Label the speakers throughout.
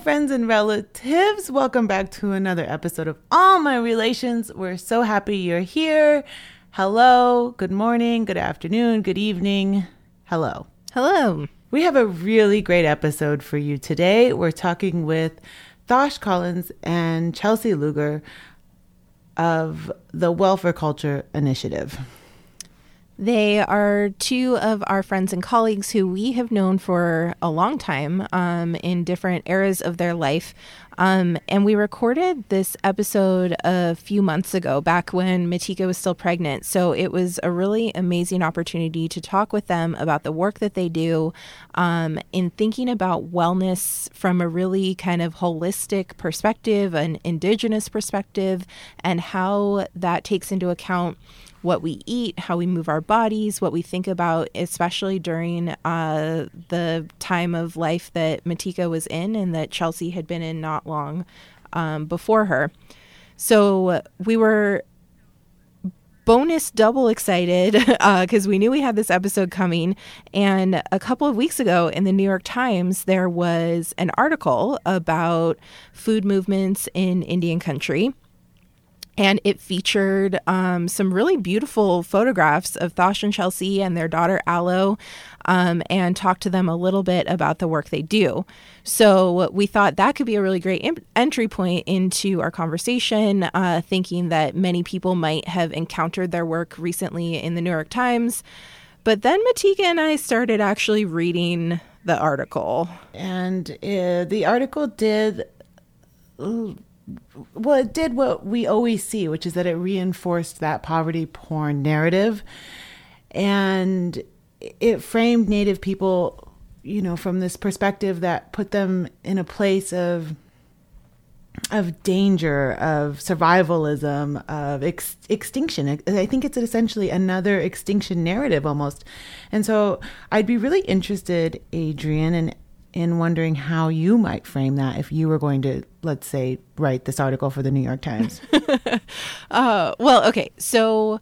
Speaker 1: friends and relatives. Welcome back to another episode of All My Relations. We're so happy you're here. Hello, good morning, good afternoon, good evening. Hello.
Speaker 2: Hello.
Speaker 1: We have a really great episode for you today. We're talking with Thosh Collins and Chelsea Luger of the Well for Culture Initiative.
Speaker 2: They are two of our friends and colleagues who we have known for a long time um, in different eras of their life. Um, and we recorded this episode a few months ago, back when Matika was still pregnant. So it was a really amazing opportunity to talk with them about the work that they do um, in thinking about wellness from a really kind of holistic perspective, an indigenous perspective, and how that takes into account what we eat, how we move our bodies, what we think about, especially during uh, the time of life that Matika was in and that Chelsea had been in not long um, before her. So we were bonus double excited because uh, we knew we had this episode coming. And a couple of weeks ago in the New York Times, there was an article about food movements in Indian country and it featured um, some really beautiful photographs of Thosh and Chelsea and their daughter Aloe, um, and talked to them a little bit about the work they do. So we thought that could be a really great entry point into our conversation, uh, thinking that many people might have encountered their work recently in the New York Times. But then Matika and I started actually reading the article.
Speaker 1: And uh, the article did well, it did what we always see, which is that it reinforced that poverty porn narrative. And it framed Native people, you know, from this perspective that put them in a place of of danger, of survivalism, of ex- extinction. I think it's essentially another extinction narrative almost. And so I'd be really interested, Adrian, in in wondering how you might frame that if you were going to, let's say, write this article for the New York Times.
Speaker 2: uh, well, okay. So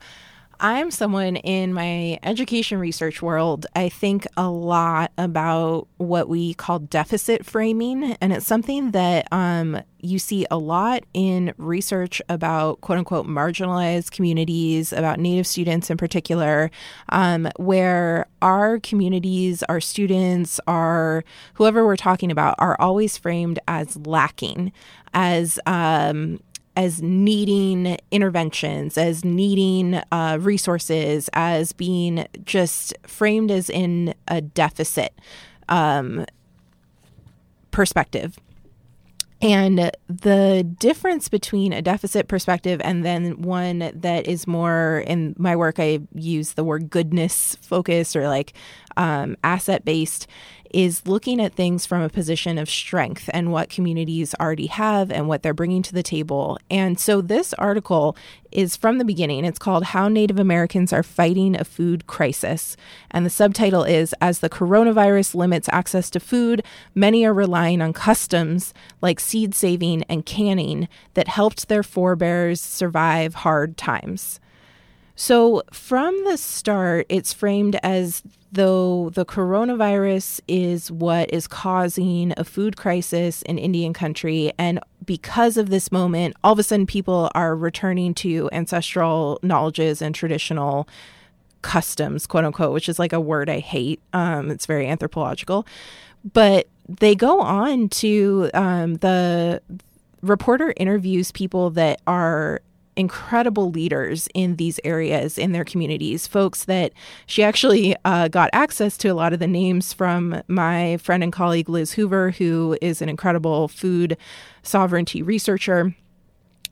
Speaker 2: I'm someone in my education research world. I think a lot about what we call deficit framing, and it's something that um, you see a lot in research about quote unquote marginalized communities, about Native students in particular, um, where our communities, our students, our whoever we're talking about are always framed as lacking, as um, as needing interventions, as needing uh, resources, as being just framed as in a deficit um, perspective. And the difference between a deficit perspective and then one that is more in my work, I use the word goodness focused or like um, asset based is looking at things from a position of strength and what communities already have and what they're bringing to the table. And so this article is from the beginning. It's called How Native Americans Are Fighting a Food Crisis. And the subtitle is As the Coronavirus Limits Access to Food, Many Are Relying on Customs like seed saving and canning that helped their forebears survive hard times. So, from the start, it's framed as though the coronavirus is what is causing a food crisis in Indian country. And because of this moment, all of a sudden people are returning to ancestral knowledges and traditional customs, quote unquote, which is like a word I hate. Um, it's very anthropological. But they go on to um, the reporter interviews people that are incredible leaders in these areas in their communities, folks that she actually uh, got access to a lot of the names from my friend and colleague Liz Hoover, who is an incredible food sovereignty researcher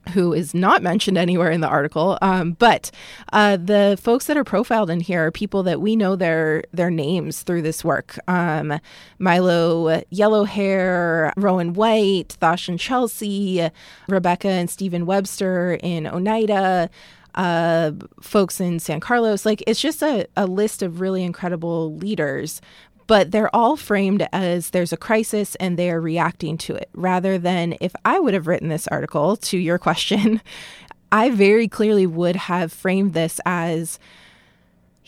Speaker 2: who is not mentioned anywhere in the article. Um, but uh, the folks that are profiled in here are people that we know their their names through this work. Um, Milo Yellowhair, Rowan White, Thosh and Chelsea, Rebecca and Stephen Webster in Oneida. Uh, folks in San Carlos. Like, it's just a, a list of really incredible leaders but they're all framed as there's a crisis and they are reacting to it. Rather than if I would have written this article to your question, I very clearly would have framed this as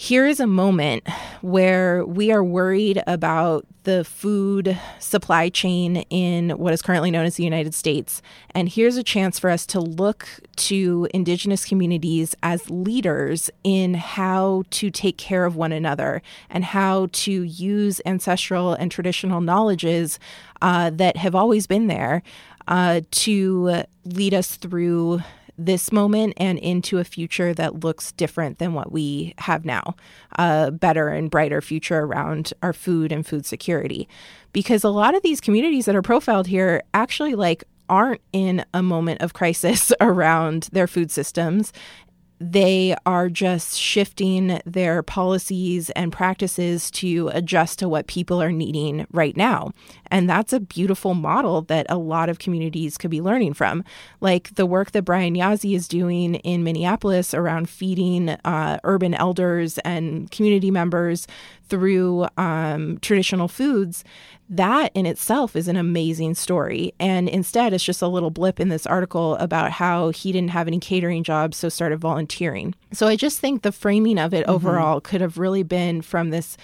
Speaker 2: here is a moment where we are worried about the food supply chain in what is currently known as the United States. And here's a chance for us to look to Indigenous communities as leaders in how to take care of one another and how to use ancestral and traditional knowledges uh, that have always been there uh, to lead us through this moment and into a future that looks different than what we have now a better and brighter future around our food and food security. Because a lot of these communities that are profiled here actually like aren't in a moment of crisis around their food systems they are just shifting their policies and practices to adjust to what people are needing right now. And that's a beautiful model that a lot of communities could be learning from. Like the work that Brian Yazzie is doing in Minneapolis around feeding uh, urban elders and community members through um, traditional foods, that in itself is an amazing story. And instead, it's just a little blip in this article about how he didn't have any catering jobs, so started volunteering. So I just think the framing of it mm-hmm. overall could have really been from this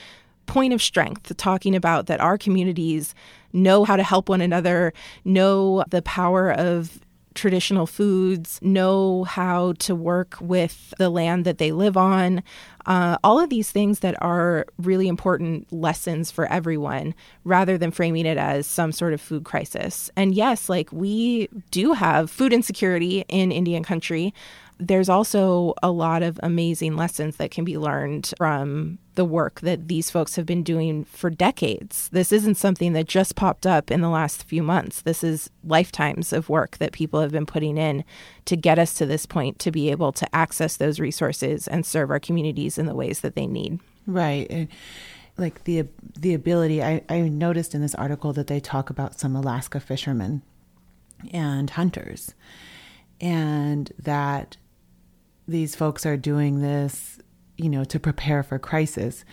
Speaker 2: point of strength, talking about that our communities know how to help one another, know the power of traditional foods, know how to work with the land that they live on. Uh, all of these things that are really important lessons for everyone rather than framing it as some sort of food crisis. And yes, like we do have food insecurity in Indian country there's also a lot of amazing lessons that can be learned from the work that these folks have been doing for decades. This isn't something that just popped up in the last few months. This is lifetimes of work that people have been putting in to get us to this point to be able to access those resources and serve our communities in the ways that they need.
Speaker 1: Right. Like the the ability I, I noticed in this article that they talk about some Alaska fishermen and hunters and that these folks are doing this, you know, to prepare for crisis.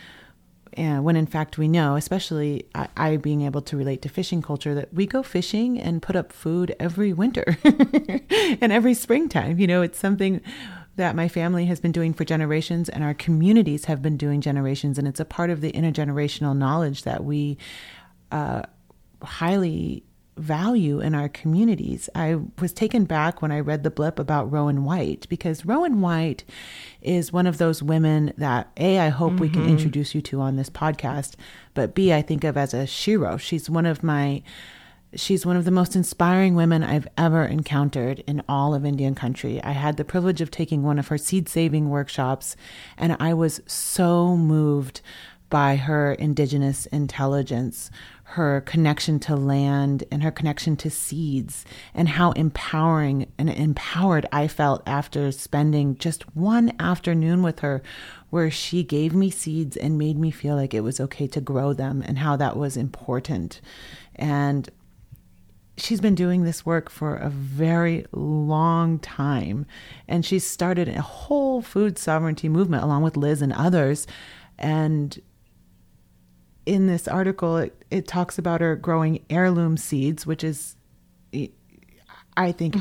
Speaker 1: And when in fact we know, especially I, I, being able to relate to fishing culture, that we go fishing and put up food every winter and every springtime. You know, it's something that my family has been doing for generations and our communities have been doing generations. And it's a part of the intergenerational knowledge that we uh, highly value in our communities. I was taken back when I read the blip about Rowan White because Rowan White is one of those women that A, I hope mm-hmm. we can mm-hmm. introduce you to on this podcast, but B, I think of as a shero. She's one of my She's one of the most inspiring women I've ever encountered in all of Indian country. I had the privilege of taking one of her seed saving workshops, and I was so moved by her indigenous intelligence, her connection to land and her connection to seeds, and how empowering and empowered I felt after spending just one afternoon with her, where she gave me seeds and made me feel like it was okay to grow them and how that was important. And she's been doing this work for a very long time. And she's started a whole food sovereignty movement along with Liz and others. And in this article, it, it talks about her growing heirloom seeds, which is, I think,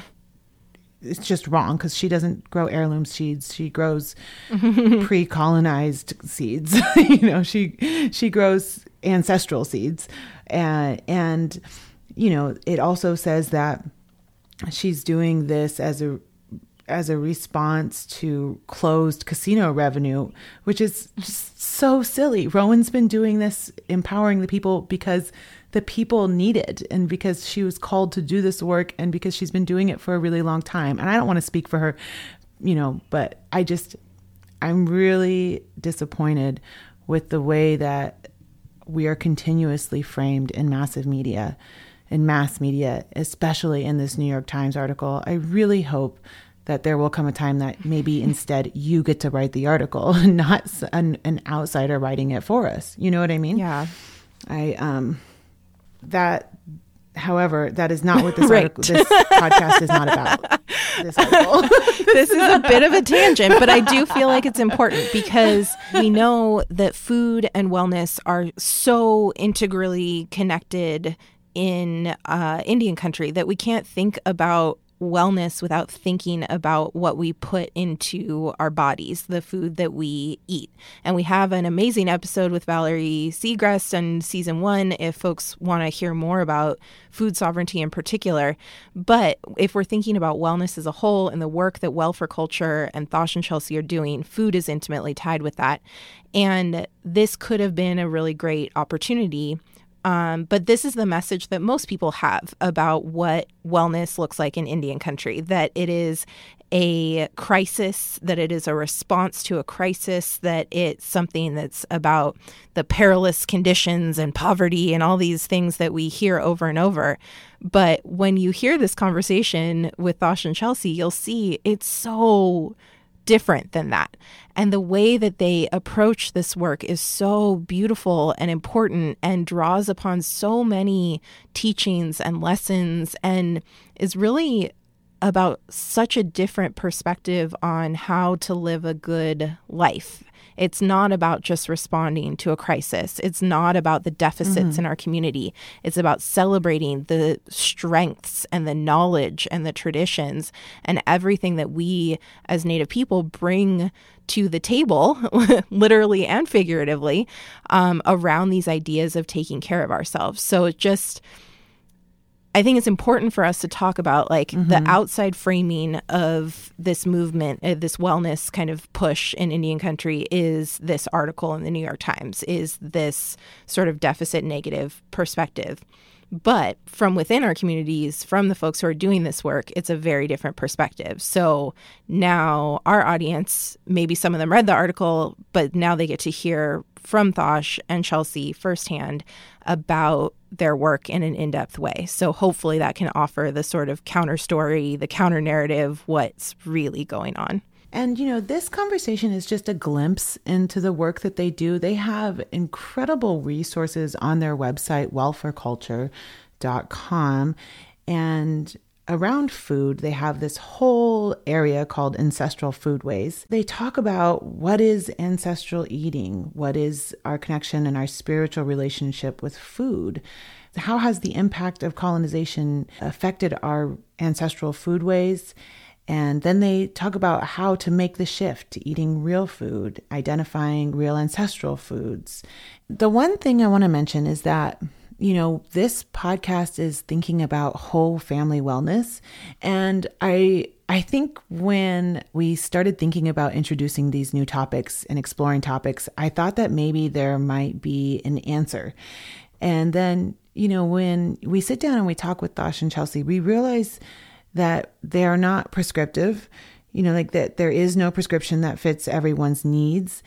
Speaker 1: it's just wrong because she doesn't grow heirloom seeds. She grows pre-colonized seeds. you know, she she grows ancestral seeds, and and you know, it also says that she's doing this as a as a response to closed casino revenue, which is just so silly. Rowan's been doing this, empowering the people because the people need it and because she was called to do this work and because she's been doing it for a really long time. And I don't want to speak for her, you know, but I just, I'm really disappointed with the way that we are continuously framed in massive media in mass media, especially in this New York Times article. I really hope that there will come a time that maybe instead you get to write the article, not an, an outsider writing it for us. You know what I mean?
Speaker 2: Yeah.
Speaker 1: I um that however that is not what this right. article this podcast is not about this
Speaker 2: this is a bit of a tangent but i do feel like it's important because we know that food and wellness are so integrally connected in uh, indian country that we can't think about wellness without thinking about what we put into our bodies, the food that we eat. And we have an amazing episode with Valerie Seagrest in season one if folks want to hear more about food sovereignty in particular. But if we're thinking about wellness as a whole and the work that Well for Culture and Thosh and Chelsea are doing, food is intimately tied with that. And this could have been a really great opportunity um, but this is the message that most people have about what wellness looks like in Indian country that it is a crisis, that it is a response to a crisis, that it's something that's about the perilous conditions and poverty and all these things that we hear over and over. But when you hear this conversation with Thosh and Chelsea, you'll see it's so different than that. And the way that they approach this work is so beautiful and important and draws upon so many teachings and lessons and is really about such a different perspective on how to live a good life it's not about just responding to a crisis. It's not about the deficits mm-hmm. in our community. It's about celebrating the strengths and the knowledge and the traditions and everything that we as Native people bring to the table, literally and figuratively, um, around these ideas of taking care of ourselves. So it just I think it's important for us to talk about like mm-hmm. the outside framing of this movement, uh, this wellness kind of push in Indian country is this article in the New York Times, is this sort of deficit negative perspective. But from within our communities, from the folks who are doing this work, it's a very different perspective. So now our audience, maybe some of them read the article, but now they get to hear from Thosh and Chelsea firsthand about their work in an in depth way. So hopefully that can offer the sort of counter story, the counter narrative, what's really going on.
Speaker 1: And, you know, this conversation is just a glimpse into the work that they do. They have incredible resources on their website, wellforculture.com. And around food, they have this whole area called ancestral foodways. They talk about what is ancestral eating, what is our connection and our spiritual relationship with food. How has the impact of colonization affected our ancestral foodways? And then they talk about how to make the shift to eating real food, identifying real ancestral foods. The one thing I want to mention is that you know, this podcast is thinking about whole family wellness. And I I think when we started thinking about introducing these new topics and exploring topics, I thought that maybe there might be an answer. And then, you know, when we sit down and we talk with Thosh and Chelsea, we realize that they are not prescriptive, you know, like that there is no prescription that fits everyone's needs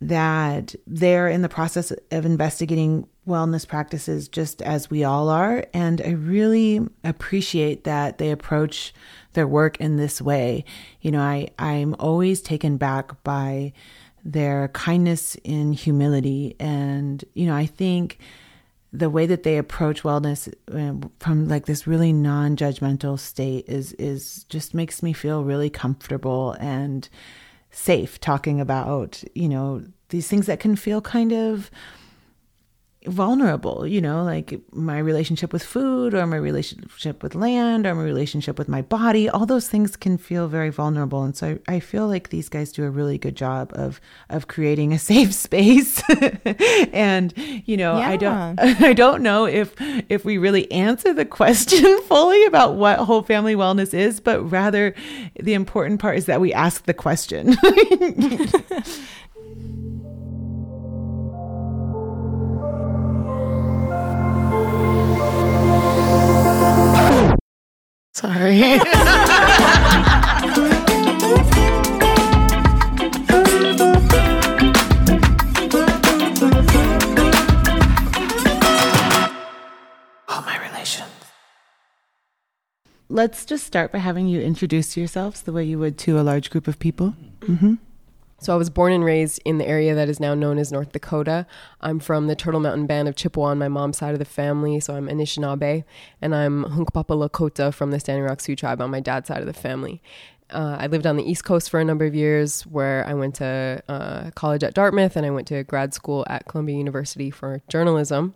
Speaker 1: that they're in the process of investigating wellness practices just as we all are. And I really appreciate that they approach their work in this way. You know, I, I'm always taken back by their kindness and humility. And, you know, I think the way that they approach wellness uh, from like this really non-judgmental state is is just makes me feel really comfortable and safe talking about, you know, these things that can feel kind of vulnerable, you know, like my relationship with food or my relationship with land or my relationship with my body. All those things can feel very vulnerable. And so I, I feel like these guys do a really good job of of creating a safe space. and, you know, yeah. I don't I don't know if if we really answer the question fully about what whole family wellness is, but rather the important part is that we ask the question. Sorry. oh, my relations. Let's just start by having you introduce yourselves the way you would to a large group of people. Mm-hmm.
Speaker 3: So I was born and raised in the area that is now known as North Dakota. I'm from the Turtle Mountain Band of Chippewa on my mom's side of the family, so I'm Anishinaabe, and I'm Hunkpapa Lakota from the Standing Rock Sioux tribe on my dad's side of the family. Uh, I lived on the East Coast for a number of years, where I went to uh, college at Dartmouth and I went to grad school at Columbia University for journalism.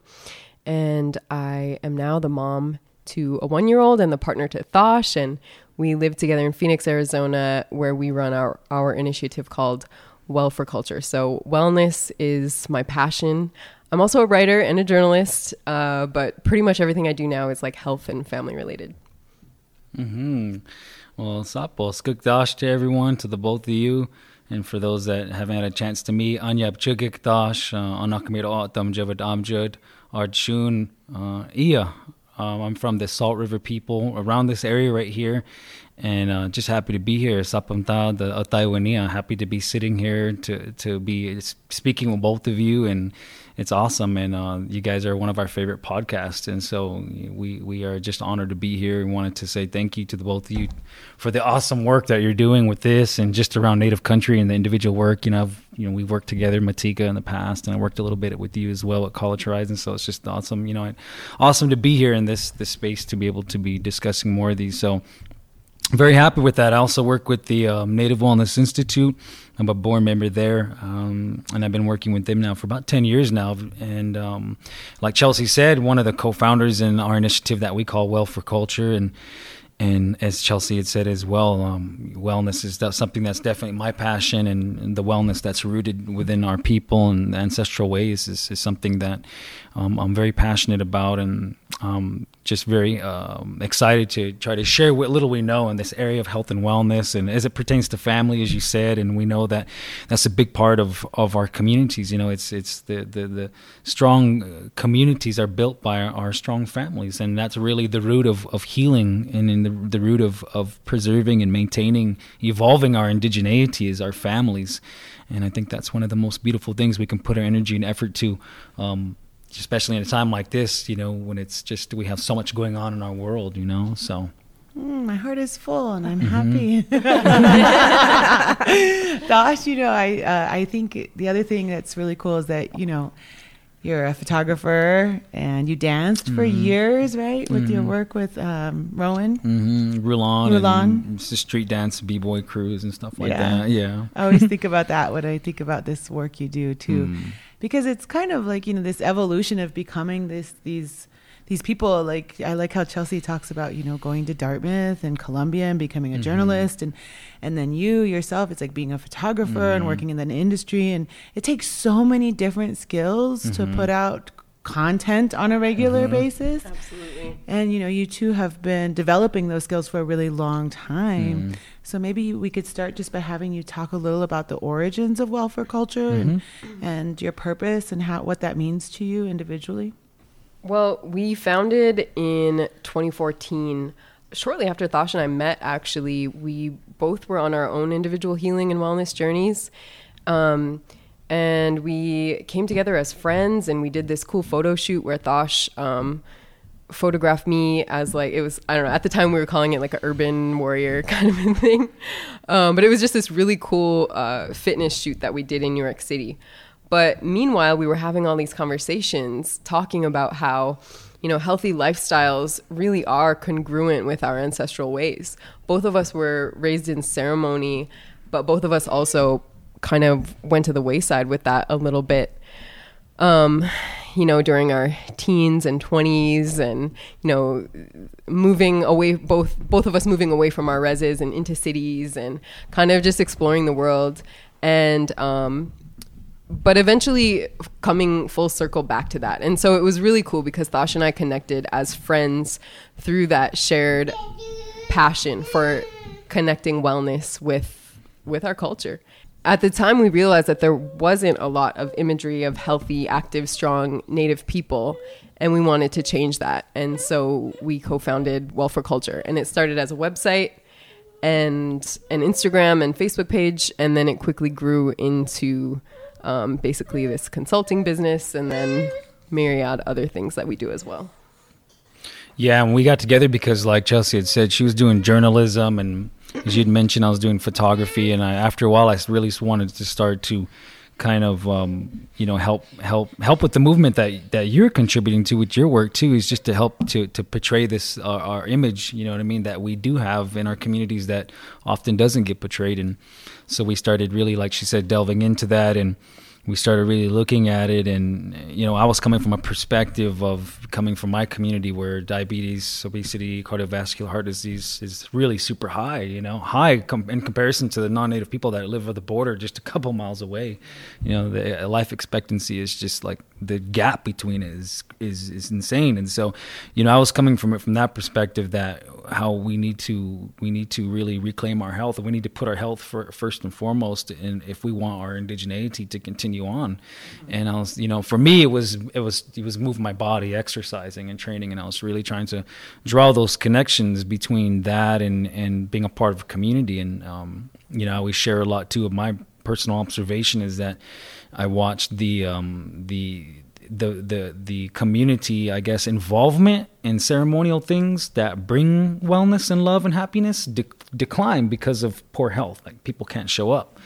Speaker 3: And I am now the mom to a one year old and the partner to Thosh. And we live together in Phoenix, Arizona, where we run our, our initiative called Well for Culture. So, wellness is my passion. I'm also a writer and a journalist, uh, but pretty much everything I do now is like health and family related.
Speaker 4: Mm-hmm. Well, Sapo, skukdash to everyone, to the both of you. And for those that haven't had a chance to meet, Anyab Chugikdash, Anakamira Otam Javad Amjud, Arjun, Iya. Um, I'm from the Salt River people around this area right here, and uh, just happy to be here. Sapamta, the Otaiwania, happy to be sitting here to to be speaking with both of you and it's awesome, and uh, you guys are one of our favorite podcasts, and so we we are just honored to be here. and wanted to say thank you to the both of you for the awesome work that you're doing with this and just around Native country and the individual work. You know, I've, you know, we've worked together, Matika, in the past, and I worked a little bit with you as well at College Horizon. So it's just awesome. You know, awesome to be here in this this space to be able to be discussing more of these. So very happy with that. I also work with the um, Native Wellness Institute. I'm a board member there, um, and I've been working with them now for about 10 years now. And um, like Chelsea said, one of the co-founders in our initiative that we call Well for Culture, and and as Chelsea had said as well, um, wellness is something that's definitely my passion, and, the wellness that's rooted within our people and ancestral ways is, is something that um, I'm very passionate about, and um, just very um, excited to try to share what little we know in this area of health and wellness, and as it pertains to family, as you said, and we know that that's a big part of, of our communities. You know, it's it's the the, the strong uh, communities are built by our, our, strong families, and that's really the root of, of healing, and in the the root of of preserving and maintaining, evolving our indigeneity is our families, and I think that's one of the most beautiful things we can put our energy and effort to. Um, especially in a time like this, you know, when it's just we have so much going on in our world, you know. So
Speaker 1: mm, my heart is full and I'm mm-hmm. happy. Gosh, you know, I uh, I think the other thing that's really cool is that you know you're a photographer and you danced mm-hmm. for years, right? With mm-hmm. your work with um, Rowan,
Speaker 4: mm-hmm. Rulon, Rulon, the street dance, b boy crews and stuff like yeah. that. Yeah,
Speaker 1: I always think about that when I think about this work you do too. Mm because it's kind of like you know this evolution of becoming this these these people like I like how Chelsea talks about you know going to Dartmouth and Columbia and becoming a mm-hmm. journalist and and then you yourself it's like being a photographer mm-hmm. and working in the industry and it takes so many different skills mm-hmm. to put out content on a regular mm-hmm. basis.
Speaker 3: Absolutely.
Speaker 1: And you know, you two have been developing those skills for a really long time. Mm. So maybe we could start just by having you talk a little about the origins of Well for Culture mm-hmm. and, and your purpose and how what that means to you individually.
Speaker 3: Well, we founded in 2014 shortly after Thosh and I met, actually, we both were on our own individual healing and wellness journeys. Um, and we came together as friends and we did this cool photo shoot where Thosh um, photographed me as like it was I don't know at the time we were calling it like an urban warrior kind of thing, um, but it was just this really cool uh, fitness shoot that we did in New York City. But meanwhile, we were having all these conversations talking about how you know healthy lifestyles really are congruent with our ancestral ways. Both of us were raised in ceremony, but both of us also kind of went to the wayside with that a little bit. Um, you know, during our teens and 20s and, you know, moving away, both, both of us moving away from our reses and into cities and kind of just exploring the world. And, um, but eventually coming full circle back to that. And so it was really cool because Thosh and I connected as friends through that shared passion for connecting wellness with with our culture at the time we realized that there wasn't a lot of imagery of healthy active strong native people and we wanted to change that. And so we co-founded well for culture and it started as a website and an instagram and facebook page and then it quickly grew into um, basically this consulting business and then myriad other things that we do as well.
Speaker 4: Yeah and we got together because like chelsea had said she was doing journalism and as you'd mentioned, I was doing photography, and I, after a while, I really wanted to start to kind of um, you know help help help with the movement that that you're contributing to with your work too is just to help to to portray this our image you know what I mean that we do have in our communities that often doesn't get portrayed. And so we started really like she said delving into that and we started really looking at it and you know i was coming from a perspective of coming from my community where diabetes obesity cardiovascular heart disease is really super high you know high com- in comparison to the non-native people that live at the border just a couple miles away. You know the uh, life expectancy is just like the gap between it is is is insane. And so you know i was coming from it from that perspective that how we need to we need to really reclaim our health. And we need to put our health for, first and foremost and if we want our indigeneity to continue on. And i was you know for me it was it was it was moving my body exercising and training and i was really trying to draw those connections between that and and being a part of a community. And um, you know i always share a lot too of my personal observation is that i watched the um, the the the the community I guess involvement in ceremonial things that bring wellness and love and happiness de- decline because of poor health. Like people can't show up.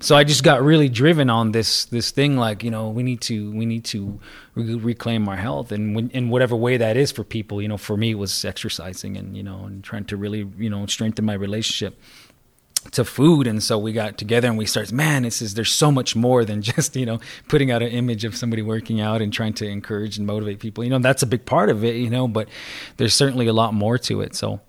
Speaker 4: So I just got really driven on this this thing like you know we need to we need to re- reclaim our health. And when, in whatever way that is for people you know for me it was exercising and you know and trying to really you know strengthen my relationship to food. And so we got together and we started man this is there's so much more than just you know putting out an image of somebody working out and trying to encourage and motivate people. You know that's a big part of it you know but there's certainly a lot more to it. So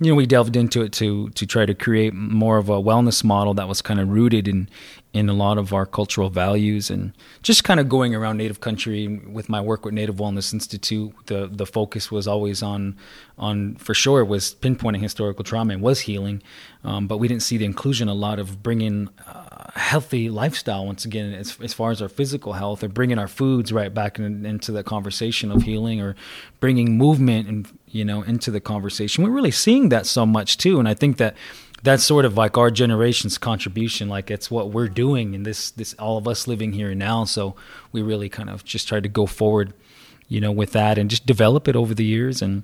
Speaker 4: you know we delved into it to to try to create more of a wellness model that was kind of rooted in in a lot of our cultural values and just kind of going around native country with my work with native wellness institute. The the focus was always on on for sure was pinpointing historical trauma and was healing um, but we didn't see the inclusion a lot of bringing uh, healthy lifestyle once again as, as far as our physical health or bringing our foods right back in, into the conversation of healing or bringing movement and you know into the conversation. We're really seeing that so much too and i think that that's sort of like our generation's contribution like it's what we're doing and this this all of us living here now so we really kind of just tried to go forward you know with that and just develop it over the years and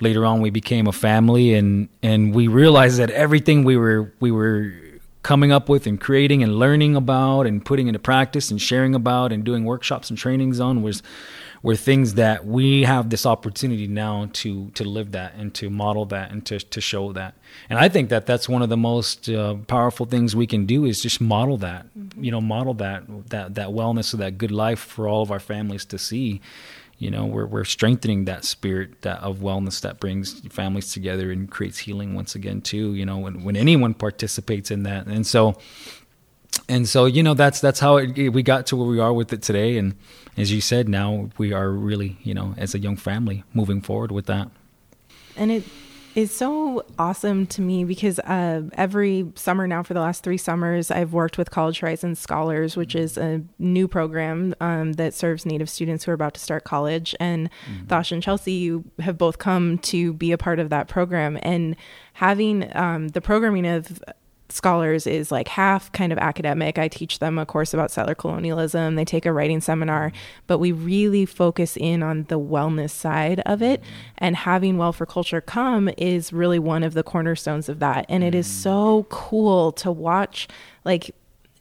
Speaker 4: later on we became a family and and we realized that everything we were we were coming up with and creating and learning about and putting into practice and sharing about and doing workshops and trainings on was were things that we have this opportunity now to to live that and to model that and to to show that. And I think that that's one of the most uh, powerful things we can do is just model that. Mm-hmm. You know, model that that that wellness or that good life for all of our families to see. You know, we're we're strengthening that spirit that of wellness that brings families together and creates healing once again too. You know, when when anyone participates in that, and so and so you know that's that's how it, we got to where we are with it today and as you said now we are really you know as a young family moving forward with that.
Speaker 2: And it is so awesome to me because uh, every summer now for the last three summers i've worked with college horizon scholars which is a new program um, that serves native students who are about to start college. And mm-hmm. thosh and chelsea you have both come to be a part of that program. And having um, the programming of scholars is like half kind of academic. I teach them a course about settler colonialism. They take a writing seminar, but we really focus in on the wellness side of it. And having Well for Culture come is really one of the cornerstones of that. And it is so cool to watch, like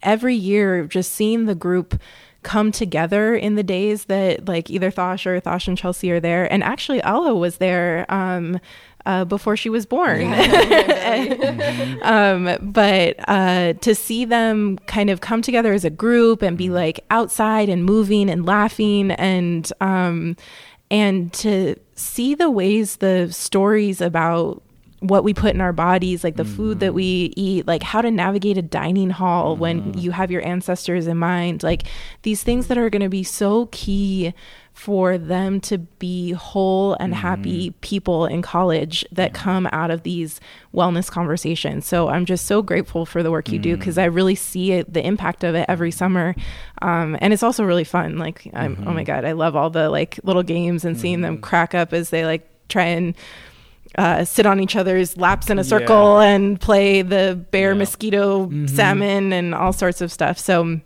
Speaker 2: every year, just seeing the group come together in the days that like either Thosh or Thosh and Chelsea are there. And actually, Ala was there. Um, uh, before she was born. Yeah. um, but uh, to see them kind of come together as a group and be like outside and moving and laughing and um, and to see the ways the stories about what we put in our bodies, like the mm food that we eat, like how to navigate a dining hall mm when you have your ancestors in mind, like these things that are going to be so key for them to be whole and mm-hmm. happy people in college that mm-hmm. come out of these wellness conversations. So I'm just so grateful for the work you mm-hmm. do because I really see it, the impact of it every summer. Um, and it's also really fun. Like, I'm, oh my mm-hmm. God, I love all the like little games and seeing them mm-hmm. crack up as they like try and uh, sit on each other's laps in a circle yeah. and play the bear, yeah. mosquito, mm-hmm. salmon, and all sorts of stuff. So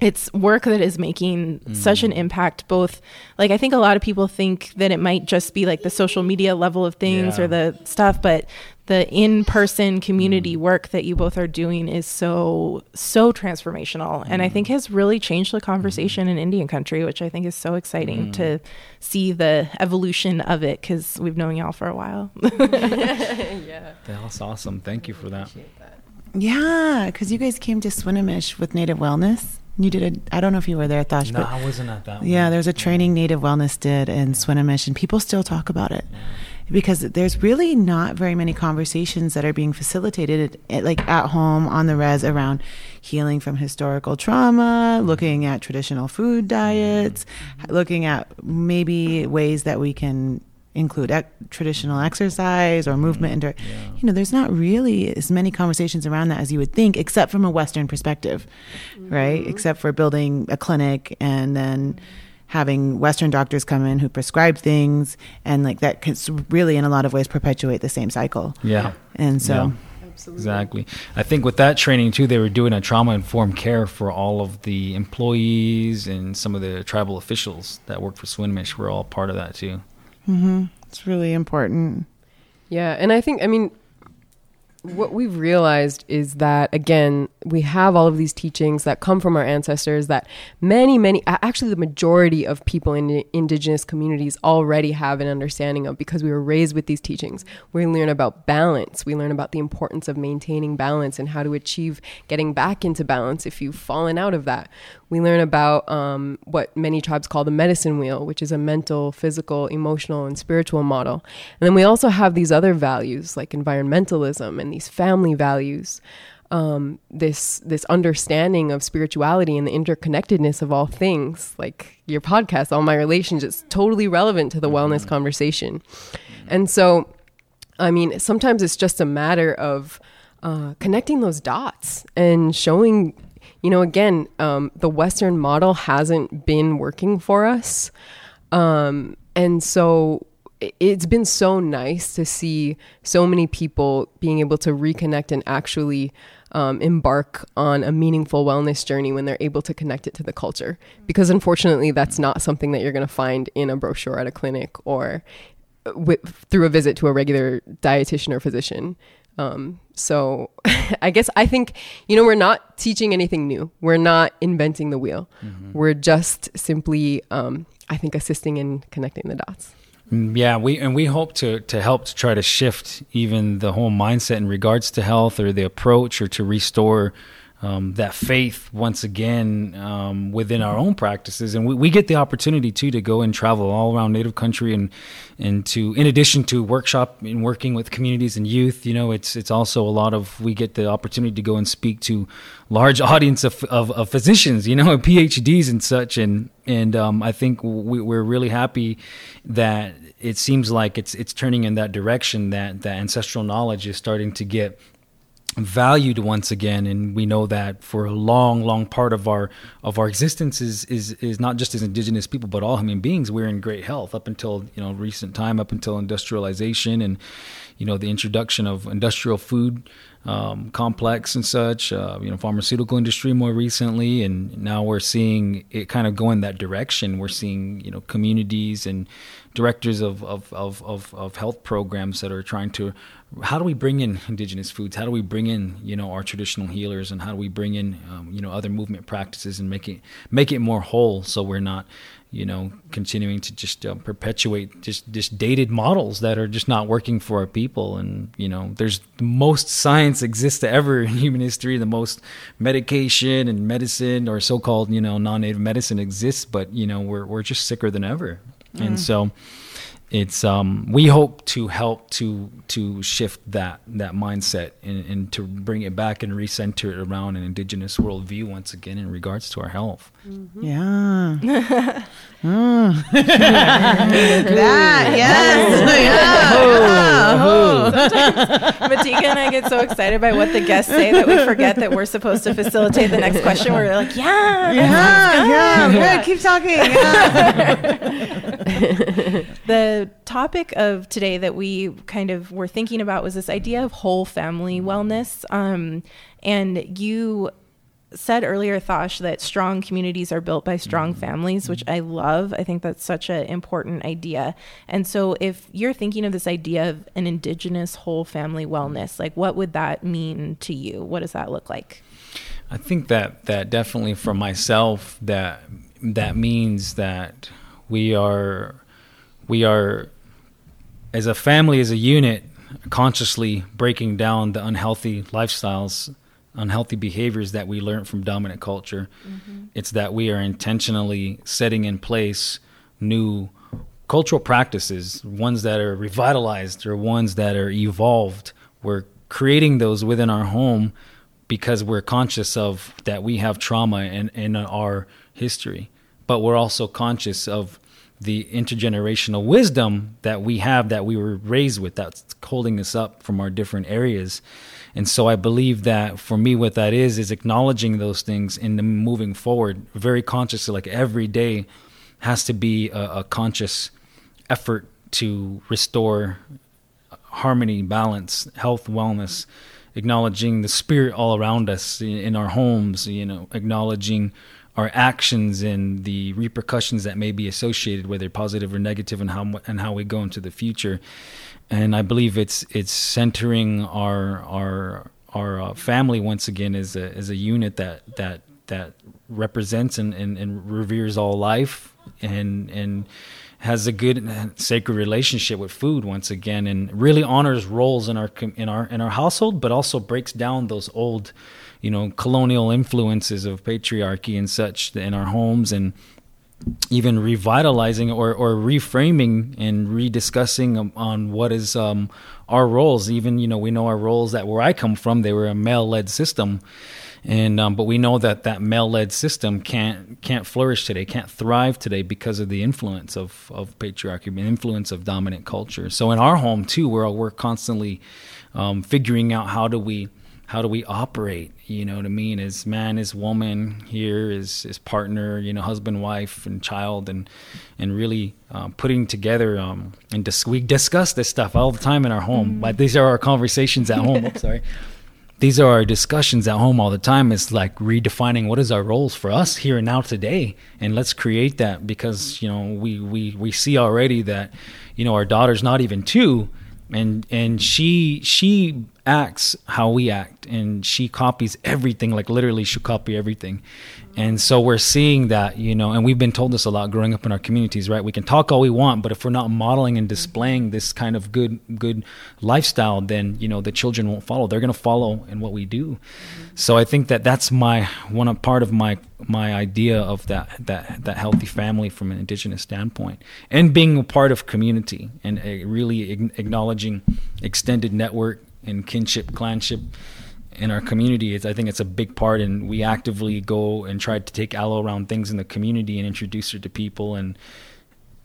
Speaker 2: it's work that is making mm. such an impact both like i think a lot of people think that it might just be like the social media level of things yeah. or the stuff but the in-person community mm. work that you both are doing is so so transformational mm. and i think mm. has really changed the conversation mm. in indian country which i think is so exciting mm. to see the evolution of it because we've known y'all for a while
Speaker 4: yeah that's awesome thank you for that,
Speaker 1: that. yeah because you guys came to swinomish with native wellness You did a. I don't know if you were there, Thosh,
Speaker 4: No,
Speaker 1: but
Speaker 4: I wasn't at that.
Speaker 1: yeah,
Speaker 4: one.
Speaker 1: there's a training Native Wellness did in Swinomish, and people still talk about it because there's really not very many conversations that are being facilitated, at, like at home on the res around healing from historical trauma, looking at traditional food diets, mm-hmm. looking at maybe ways that we can include ec- traditional exercise or movement mm-hmm. into you know there's not really as many conversations around that as you would think except from a western perspective right? Mm-hmm. Except for building a clinic and then having western doctors come in who prescribe things and like that can really in a lot of ways perpetuate the same cycle
Speaker 4: Yeah.
Speaker 1: and so absolutely,
Speaker 4: Exactly. I think with that training too, they were doing a trauma informed care for all of the employees and some of the tribal officials that worked for Swinomish were all part of that too.
Speaker 1: hmm it's really important
Speaker 3: Yeah, and I think I mean what we've realized is that again we have all of these teachings that come from our ancestors that many many actually the majority of people in indigenous communities already have an understanding of because we were raised with these teachings. We learn about balance. We learn about the importance of maintaining balance and how to achieve getting back into balance if you've fallen out of that we learn about um, what many tribes call the medicine wheel, which is a mental, physical, emotional, and spiritual model. And then we also have these other values like environmentalism and these family values. Um, this this understanding of spirituality and the interconnectedness of all things, like your podcast, all my relations, it's totally relevant to the wellness conversation. And so, I mean, sometimes it's just a matter of uh, connecting those dots and showing, you know, again, um, the Western model hasn't been working for us. Um, and so it's been so nice to see so many people being able to reconnect and actually um, embark on a meaningful wellness journey when they're able to connect it to the culture. Because unfortunately, that's not something that you're going to find in a brochure at a clinic or with, through a visit to a regular dietitian or physician. Um, so I guess I think, you know, we're not teaching anything new. We're not inventing the wheel. We're just simply, um, I think, assisting in connecting the dots.
Speaker 4: Mm, Yeah, we and we hope to to help to try to shift even the whole mindset in regards to health or the approach or to restore um, that faith once again um, within our own practices. And we, we get the opportunity too to go and travel all around Native country and and to in addition to workshop and working with communities and youth, you know, it's it's also a lot of we get the opportunity to go and speak to large audience of of, of physicians, you know, and PhDs and such. And and um, I think we, we're really happy that it seems like it's it's turning in that direction that that ancestral knowledge is starting to get valued once again and we know that for a long long part of our of our existence is is is not just as indigenous people but all human beings. We're in great health up until you know recent time up until industrialization and you know the introduction of industrial food um, complex and such uh, you know pharmaceutical industry more recently. And now we're seeing it kind of go in that direction. We're seeing you know communities and directors of of, of, of, of health programs that are trying to how do we bring in indigenous foods? How do we bring in you know our traditional healers? And how do we bring in um, you know other movement practices and make it make it more whole so we're not you know continuing to just uh, perpetuate just just dated models that are just not working for our people? And you know there's the most science exists ever in human history. The most medication and medicine or so-called you know non-native medicine exists but you know we're we're just sicker than ever. And so it's um, we hope to help to to shift that that mindset and, and to bring it back and recenter it around an indigenous worldview once again in regards to our health.
Speaker 1: Yeah. Mm. that, yes. Yeah.
Speaker 2: Matika and I get so excited by what the guests say that we forget that we're supposed to facilitate the next question. We're like, yeah,
Speaker 1: Yeah, yeah, good. Keep talking. Yeah.
Speaker 2: The topic of today that we kind of were thinking about was this idea of whole family wellness. Um, and you said earlier, Thosh, that strong communities are built by strong mm-hmm. families, which I love. I think that's such an important idea. And so, if you're thinking of this idea of an indigenous whole family wellness, like what would that mean to you? What does that look like?
Speaker 4: I think that that definitely for myself that that means that we are we are as a family as a unit consciously breaking down the unhealthy lifestyles unhealthy behaviors that we learn from dominant culture. Mm-hmm. It's that we are intentionally setting in place new cultural practices, ones that are revitalized or ones that are evolved. We're creating those within our home because we're conscious of that we have trauma in, in our history, but we're also conscious of the intergenerational wisdom that we have that we were raised with that's holding us up from our different areas and so i believe that for me what that is is acknowledging those things and moving forward very consciously like every day has to be a, a conscious effort to restore harmony balance health wellness acknowledging the spirit all around us in our homes you know acknowledging our actions and the repercussions that may be associated, whether positive or negative, and how and how we go into the future. And I believe it's it's centering our our our uh, family once again as a as a unit that that that represents and, and, and reveres all life and and has a good sacred relationship with food once again and really honors roles in our in our in our household but also breaks down those old you know colonial influences of patriarchy and such in our homes and even revitalizing or, or reframing and rediscussing on what is um, our roles. Even you know we know our roles that where I come from they were a male led system, and um, but we know that that male led system can't can't flourish today, can't thrive today because of the influence of of patriarchy, the influence of dominant culture. So in our home too, we're we're constantly um, figuring out how do we how do we operate? You know what i mean? As man as woman here is is partner you know husband wife and child and and really um, putting together um, and dis- we discuss this stuff all the time in our home. Mm. like these are our conversations at home. I'm sorry. These are our discussions at home all the time. It's like redefining what is our roles for us here and now today and let's create that because you know we we we see already that you know our daughter's not even two and and she she acts how we act and she copies everything like literally she copy everything. And so we're seeing that you know and we've been told this a lot growing up in our communities right? We can talk all we want but if we're not modeling and displaying this kind of good good lifestyle then you know the children won't follow. They're going to follow in what we do. So i think that that's my one part of my my idea of that that that healthy family from an indigenous standpoint and being a part of community and really acknowledging extended network and kinship, clanship in our community. It's, I think it's a big part, and we actively go and try to take Aloe around things in the community and introduce her to people, and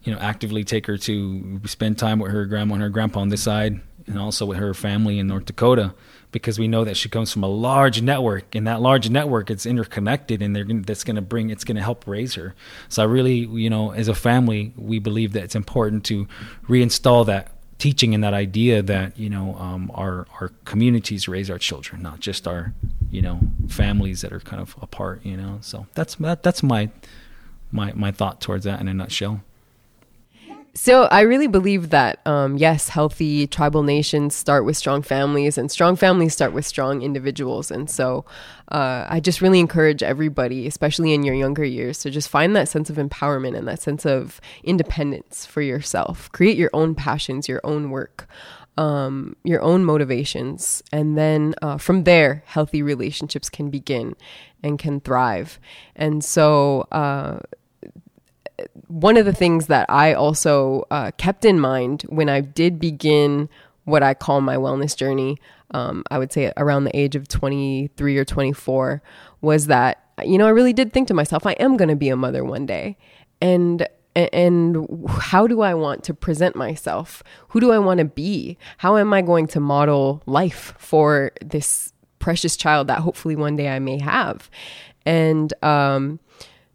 Speaker 4: you know, actively take her to spend time with her grandma and her grandpa on this side, and also with her family in North Dakota, because we know that she comes from a large network, and that large network it's interconnected, and they're that's going to bring it's going to help raise her. So I really, you know, as a family, we believe that it's important to reinstall that teaching and that idea that you know um, our our communities raise our children, not just our you know families that are kind of apart. You know, so that's that, that's my my my thought towards that in a nutshell.
Speaker 3: So I really believe that um, yes, healthy tribal nations start with strong families, and strong families start with strong individuals. And so uh, I just really encourage everybody, especially in your younger years, to just find that sense of empowerment and that sense of independence for yourself. Create your own passions, your own work. Um, your own motivations. And then uh, from there, healthy relationships can begin and can thrive. And so, uh, one of the things that I also uh, kept in mind when I did begin what I call my wellness journey, um, I would say around the age of 23 or 24, was that, you know, I really did think to myself, I am going to be a mother one day. And and how do I want to present myself? Who do I want to be? How am I going to model life for this precious child that hopefully one day I may have? And um,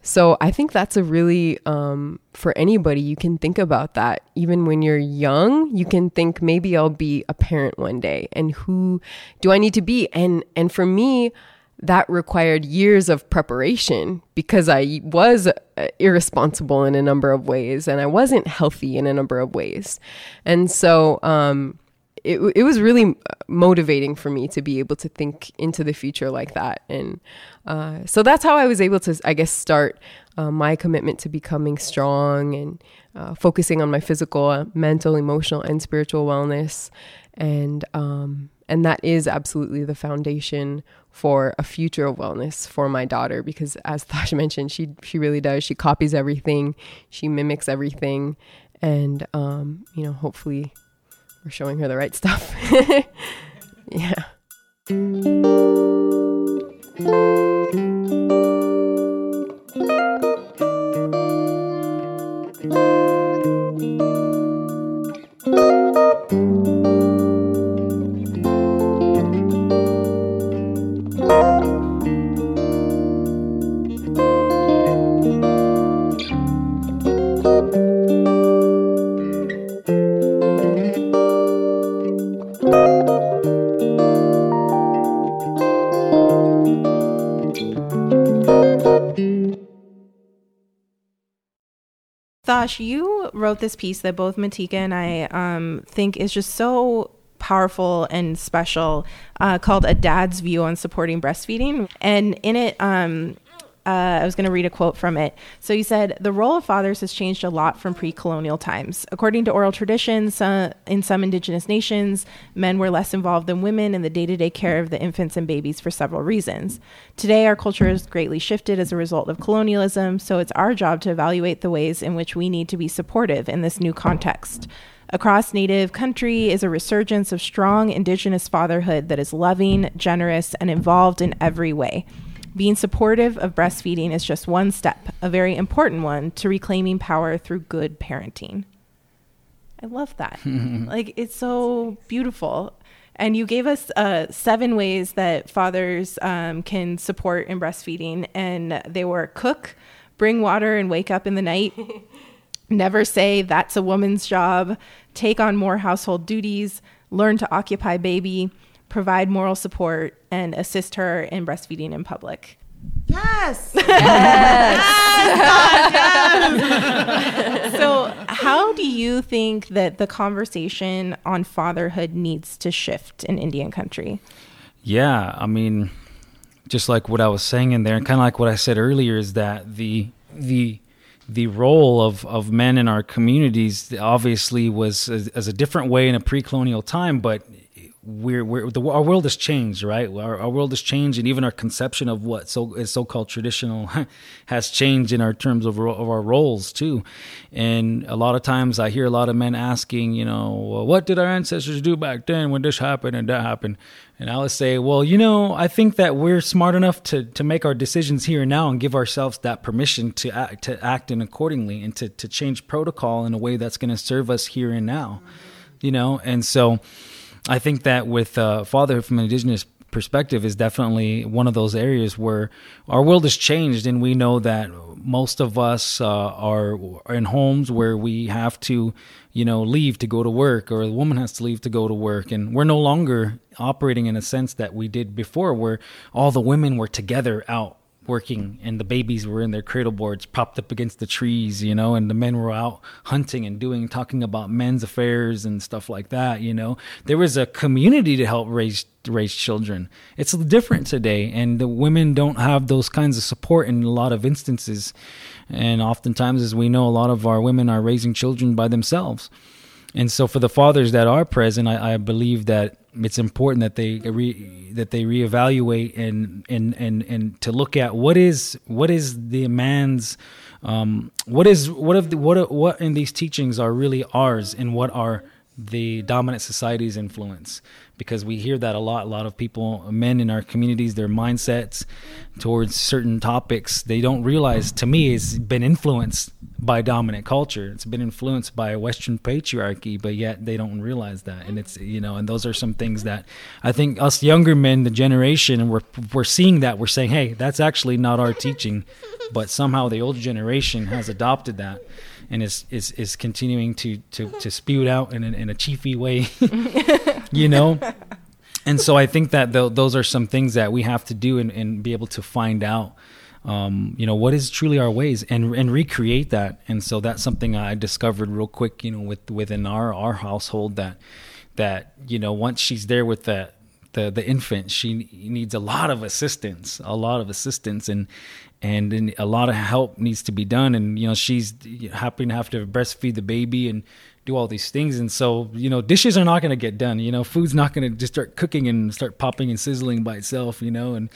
Speaker 3: so I think that's a really, um, for anybody, you can think about that. Even when you're young, you can think maybe I'll be a parent one day and who do I need to be? And, and for me, that required years of preparation because I was uh, irresponsible in a number of ways and I wasn't healthy in a number of ways. And so, um, it, it was really motivating for me to be able to think into the future like that. And uh, so that's how I was able to, I guess, start uh, my commitment to becoming strong and uh, focusing on my physical, mental, emotional, and spiritual wellness. And, um, and that is absolutely the foundation for a future of wellness for my daughter because as Thosh mentioned she she really does she copies everything she mimics everything and um, you know hopefully we're showing her the right stuff. Yeah
Speaker 2: Thosh, you wrote this piece that both Matika and I um, think is just so powerful and special uh, called A Dad's View on Supporting Breastfeeding. And in it, um, uh, I was going to read a quote from it. So you said, The role of fathers has changed a lot from pre colonial times. According to oral traditions, uh, in some indigenous nations, men were less involved than women in the day to day care of the infants and babies for several reasons. Today, our culture has greatly shifted as a result of colonialism, so it's our job to evaluate the ways in which we need to be supportive in this new context. Across Native country is a resurgence of strong Indigenous fatherhood that is loving, generous, and involved in every way. Being supportive of breastfeeding is just one step, a very important one, to reclaiming power through good parenting. I love that. like, it's so beautiful. And you gave us uh, seven ways that fathers um, can support in breastfeeding, and they were cook, bring water, and wake up in the night. Never say that's a woman's job. Take on more household duties. Learn to occupy baby provide moral support, and assist her in breastfeeding in public.
Speaker 1: Yes.
Speaker 2: yes. yes. so, how do you think that the conversation on fatherhood needs to shift in Indian country?
Speaker 4: Yeah, I mean, just like what I was saying in there, and kind of like what I said earlier, is that the the the role of, of men in our communities obviously was as, as a different way in a pre-colonial time, but we're, we're the, our world has changed, right? Our, our world has changed, and even our conception of what so is so-called traditional has changed in our terms of, of our roles too. And a lot of times, I hear a lot of men asking, you know, well, what did our ancestors do back then when this happened and that happened? And I would say, well, you know, I think that we're smart enough to to make our decisions here and now and give ourselves that permission to act to act in accordingly and to to change protocol in a way that's going to serve us here and now, you know. And so I think that with uh, fatherhood from an indigenous perspective is definitely one of those areas where our world has changed and we know that most of us uh, are, in homes where we have to you know leave to go to work or the woman has to leave to go to work. And we're no longer operating in a sense that we did before where all the women were together out working and the babies were in their cradle boards propped up against the trees you know and the men were out hunting and doing talking about men's affairs and stuff like that you know. There was a community to help raise raise children. It's different today and the women don't have those kinds of support in a lot of instances. And oftentimes as we know a lot of our women are raising children by themselves. And so for the fathers that are present i, I believe that it's important that they re, that they reevaluate and and and and to look at what is what is the man's um, what is what of the, what what in these teachings are really ours and what are the dominant society's influence because we hear that a lot. A lot of people, men in our communities, their mindsets towards certain topics, they don't realize. To me, it's been influenced by dominant culture. It's been influenced by Western patriarchy, but yet they don't realize that. And it's you know, and those are some things that I think us younger men, the generation, and we're we're seeing that. We're saying, hey, that's actually not our teaching, but somehow the older generation has adopted that and is is, is continuing to, to, to spew it out in, in a chiefy way, you know. And so I think that th- those are some things that we have to do and, and be able to find out, um, you know, what is truly our ways and and recreate that. And so that's something I discovered real quick, you know, with within our our household that that you know once she's there with that the the infant she needs a lot of assistance a lot of assistance and and a lot of help needs to be done and you know she's happy to have to breastfeed the baby and do all these things. And so you know dishes are not going to get done you know food's not going to just start cooking and start popping and sizzling by itself you know and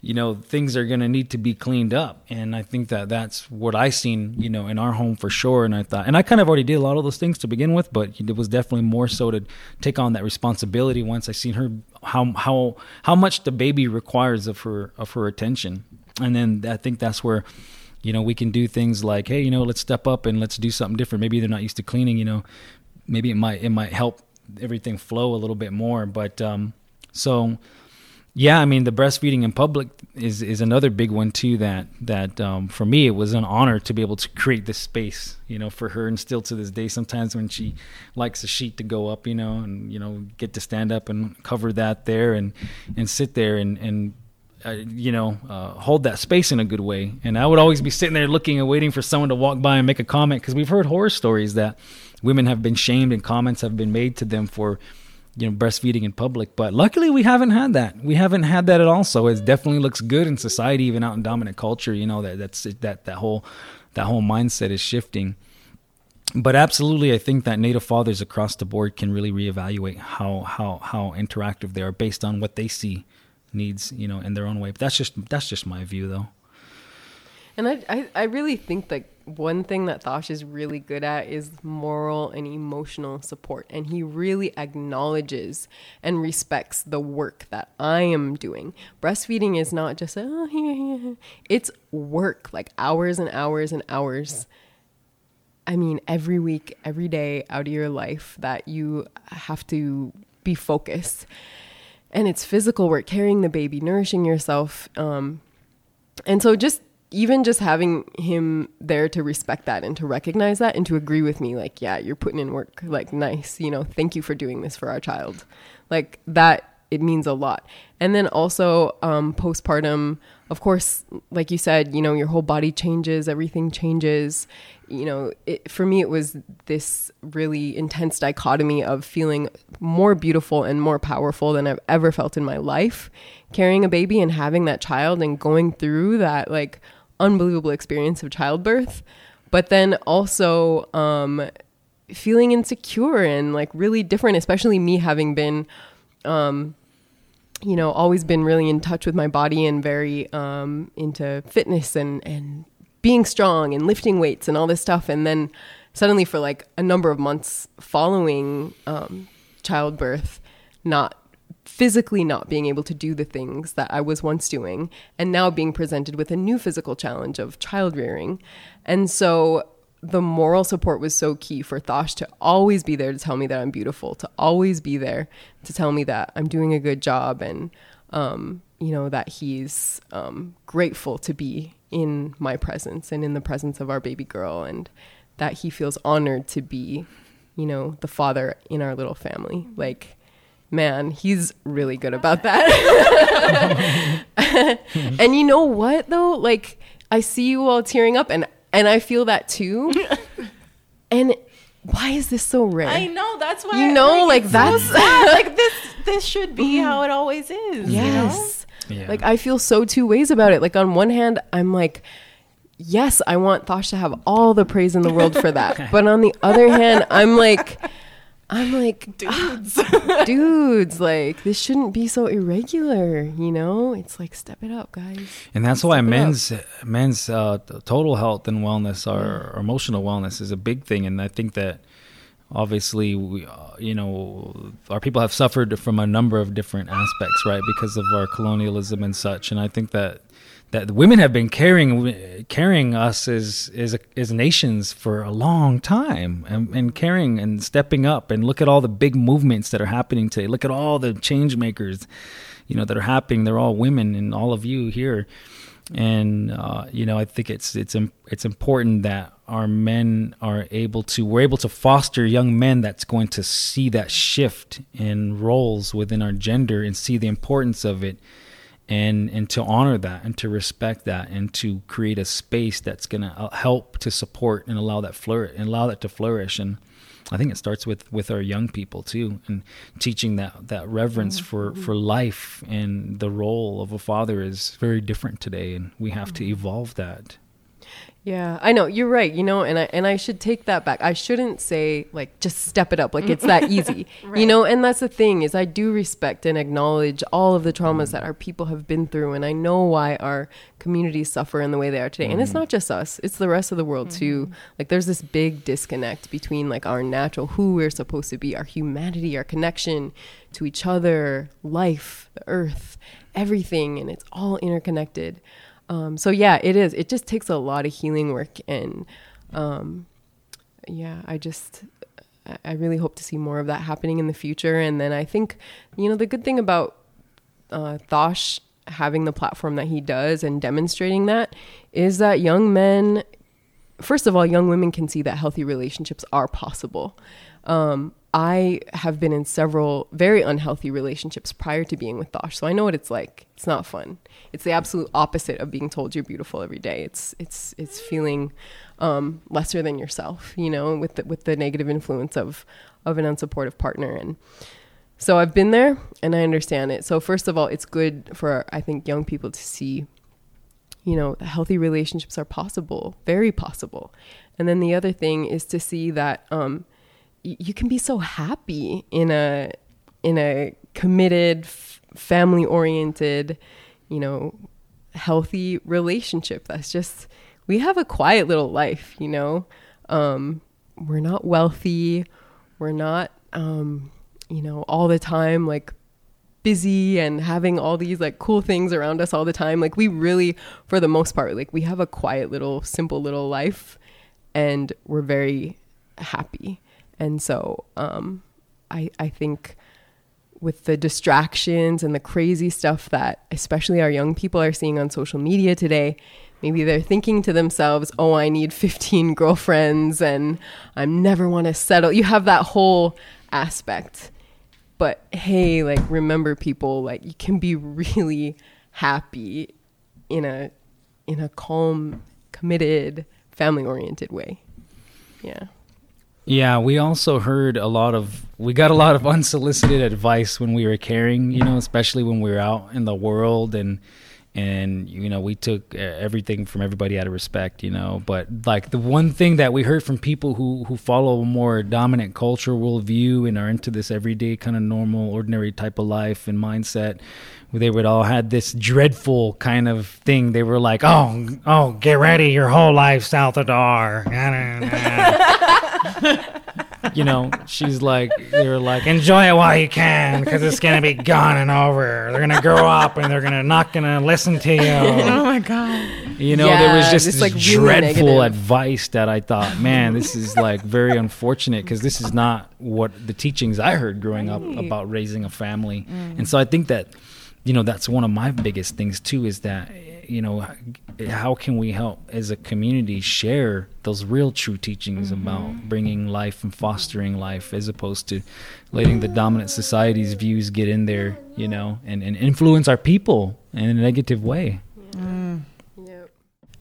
Speaker 4: you know things are going to need to be cleaned up. And i think that that's what i seen you know in our home for sure. And i thought and i kind of already did a lot of those things to begin with but it was definitely more so to take on that responsibility once i seen her how how how much the baby requires of her of her attention. And then I think that's where you know we can do things like hey you know let's step up and let's do something different. Maybe they're not used to cleaning you know. Maybe it might it might help everything flow a little bit more. But um so yeah i mean the breastfeeding in public is is another big one too that that um, for me it was an honor to be able to create this space you know for her and still to this day. Sometimes when she likes a sheet to go up you know and you know get to stand up and cover that there and and sit there and and uh, you know, uh, hold that space in a good way. And I would always be sitting there looking and waiting for someone to walk by and make a comment because we've heard horror stories that women have been shamed and comments have been made to them for, you know, breastfeeding in public. But luckily, we haven't had that. We haven't had that at all. So it definitely looks good in society, even out in dominant culture. You know that that's that that whole that whole mindset is shifting. But absolutely, I think that Native fathers across the board can really reevaluate how how how interactive they are based on what they see needs, you know, in their own way. But that's just that's just my view, though.
Speaker 3: And I, I, I really think that one thing that Thosh is really good at is moral and emotional support. And he really acknowledges and respects the work that I am doing. Breastfeeding is not just, oh, here, here. It's work, like hours and hours and hours. I mean, every week, every day out of your life that you have to be focused and it's physical work carrying the baby nourishing yourself um, and so just even just having him there to respect that and to recognize that and to agree with me like yeah you're putting in work like nice you know thank you for doing this for our child. Like that it means a lot. And then also um, postpartum of course like you said you know your whole body changes everything changes you know, it, for me, it was this really intense dichotomy of feeling more beautiful and more powerful than I've ever felt in my life, carrying a baby and having that child and going through that like unbelievable experience of childbirth, but then also um, feeling insecure and like really different, especially me having been. Um, you know, always been really in touch with my body and very um, into fitness and and being strong and lifting weights and all this stuff. And then suddenly, for like a number of months following um, childbirth, not physically not being able to do the things that I was once doing, and now being presented with a new physical challenge of child rearing. And so the moral support was so key for Thosh to always be there to tell me that I'm beautiful, to always be there to tell me that I'm doing a good job and, um, you know, that he's um, grateful to be in my presence and in the presence of our baby girl and that he feels honored to be you know the father in our little family. Like man he's really good about that. And you know what though? Like i see you all tearing up and and i feel that too. And why is this so rare?
Speaker 2: I know that's why
Speaker 3: you know like, like that's
Speaker 2: so like this this should be how it always is yes. you know?
Speaker 3: Yeah. Like I feel so two ways about it. Like on one hand, I'm like, yes, I want Thosh to have all the praise in the world for that. but on the other hand, I'm like, I'm like, dudes, ah, dudes, like this shouldn't be so irregular, you know? It's like step it up, guys.
Speaker 4: And that's why men's men's uh, total health and wellness, our, our emotional wellness, is a big thing. And I think that obviously we uh, you know our people have suffered from a number of different aspects right because of our colonialism and such. And i think that that women have been carrying carrying us as as as nations for a long time and, and and stepping up. And look at all the big movements that are happening today. Look at all the change makers you know that are happening. They're all women and all of you here. And uh, you know I think it's it's it's important that our men are able to we're able to foster young men that's going to see that shift in roles within our gender and see the importance of it and and to honor that and to respect that and to create a space that's going to uh, help to support and allow that flourish and allow that to flourish. And I think it starts with with our young people too, and teaching that that reverence for for life and the role of a father is very different today, and we have to evolve that.
Speaker 3: Yeah, I know you're right. You know, and I and I should take that back. I shouldn't say like just step it up, like it's that easy. You know, and that's the thing is I do respect and acknowledge all of the traumas that our people have been through, and I know why our communities suffer in the way they are today. And it's mm-hmm. not just us; it's the rest of the world too. Mm-hmm. Like there's this big disconnect between like our natural who we're supposed to be, our humanity, our connection to each other, life, the earth, everything, and it's all interconnected. Um, so yeah, it is. It just takes a lot of healing work, and um, yeah, I just I- really hope to see more of that happening in the future. And then I think, you know, the good thing about uh, Thosh having the platform that he does and demonstrating that is that young men, first of all, young women can see that healthy relationships are possible. Um, I have been in several very unhealthy relationships prior to being with Thosh, so I know what it's like. It's not fun. It's the absolute opposite of being told you're beautiful every day. It's it's it's feeling um, lesser than yourself, you know, with the, with the negative influence of of an unsupportive partner and. So I've been there and I understand it. So first of all, it's good for I think young people to see you know, healthy relationships are possible, very possible. And then the other thing is to see that um, you can be so happy in a in a committed, f- family oriented, you know, healthy relationship. That's just we have a quiet little life, you know. Um, we're not wealthy. We're not, um, you know, all the time like busy and having all these like cool things around us all the time. Like we really, for the most part, like we have a quiet little, simple little life, and we're very happy. And so, um, I I think with the distractions and the crazy stuff that especially our young people are seeing on social media today maybe they're thinking to themselves oh i need 15 girlfriends and i never want to settle. You have that whole aspect. But hey like remember people like you can be really happy in a in a calm committed family oriented way. Yeah
Speaker 4: Yeah, we also heard a lot of we got a lot of unsolicited advice when we were caring, you know, especially when we were out in the world and and you know, we took uh, everything from everybody out of respect, you know, but like the one thing that we heard from people who who follow a more dominant cultural worldview and are into this everyday kind of normal ordinary type of life and mindset they would all had this dreadful kind of thing. They were like, "Oh, oh, get ready, your whole life's out the door." You know, she's like, they're like, enjoy it while you can, because it's gonna be gone and over. They're gonna grow up and they're gonna not gonna listen to you.
Speaker 1: Oh my god.
Speaker 4: You know, there was
Speaker 3: Yeah,
Speaker 4: just
Speaker 3: it's,
Speaker 4: this
Speaker 3: like, really
Speaker 4: dreadful
Speaker 3: negative.
Speaker 4: advice that I thought, man, this is like very unfortunate because this is not what the teachings I heard growing up about raising a family. Mm. And so I think that, you know, that's one of my biggest things too is that, you know, how can we help as a community share those real true teachings mm-hmm. about bringing life and fostering life as opposed to letting the dominant society's views get in there, you know, and, and influence our people in a negative way.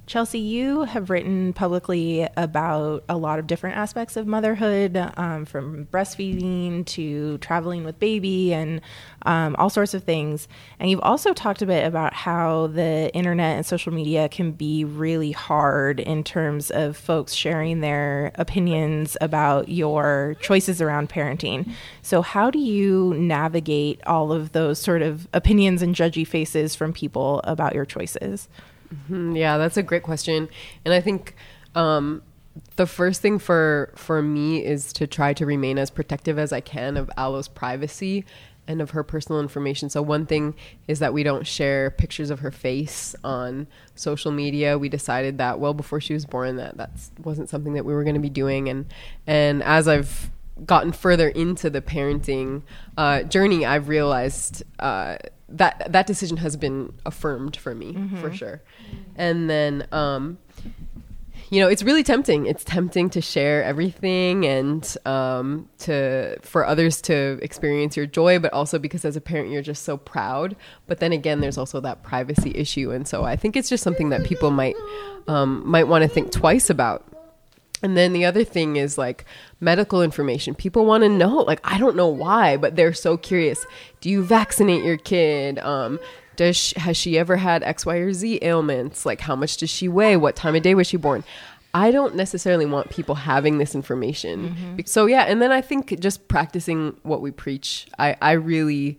Speaker 2: Chelsea, you have written publicly about a lot of different aspects of motherhood, um, from breastfeeding to traveling with baby and um, all sorts of things. And you've also talked a bit about how the internet and social media can be really hard in terms of folks sharing their opinions about your choices around parenting. So, how do you navigate all of those sort of opinions and judgy faces from people about your choices?
Speaker 3: Mm, Yeah, that's a great question, and I think um, the first thing for for me is to try to remain as protective as I can of Aloe's privacy and of her personal information. So one thing is that we don't share pictures of her face on social media. We decided that well before she was born that that wasn't something that we were going to be doing, and and as I've gotten further into the parenting uh, journey, I've realized uh, that that decision has been affirmed for me for sure. And then, um, you know, it's really tempting. It's tempting to share everything and um, to for others to experience your joy, but also because as a parent you're just so proud. But then again, there's also that privacy issue, and so I think it's just something that people might um, might want to think twice about And then the other thing is like medical information. People want to know, like, I don't know why, but they're so curious. Do you vaccinate your kid? Um, does she, has she ever had X, Y, or Z ailments? Like, how much does she weigh? What time of day was she born? I don't necessarily want people having this information. Be- So yeah, and then I think just practicing what we preach. I I really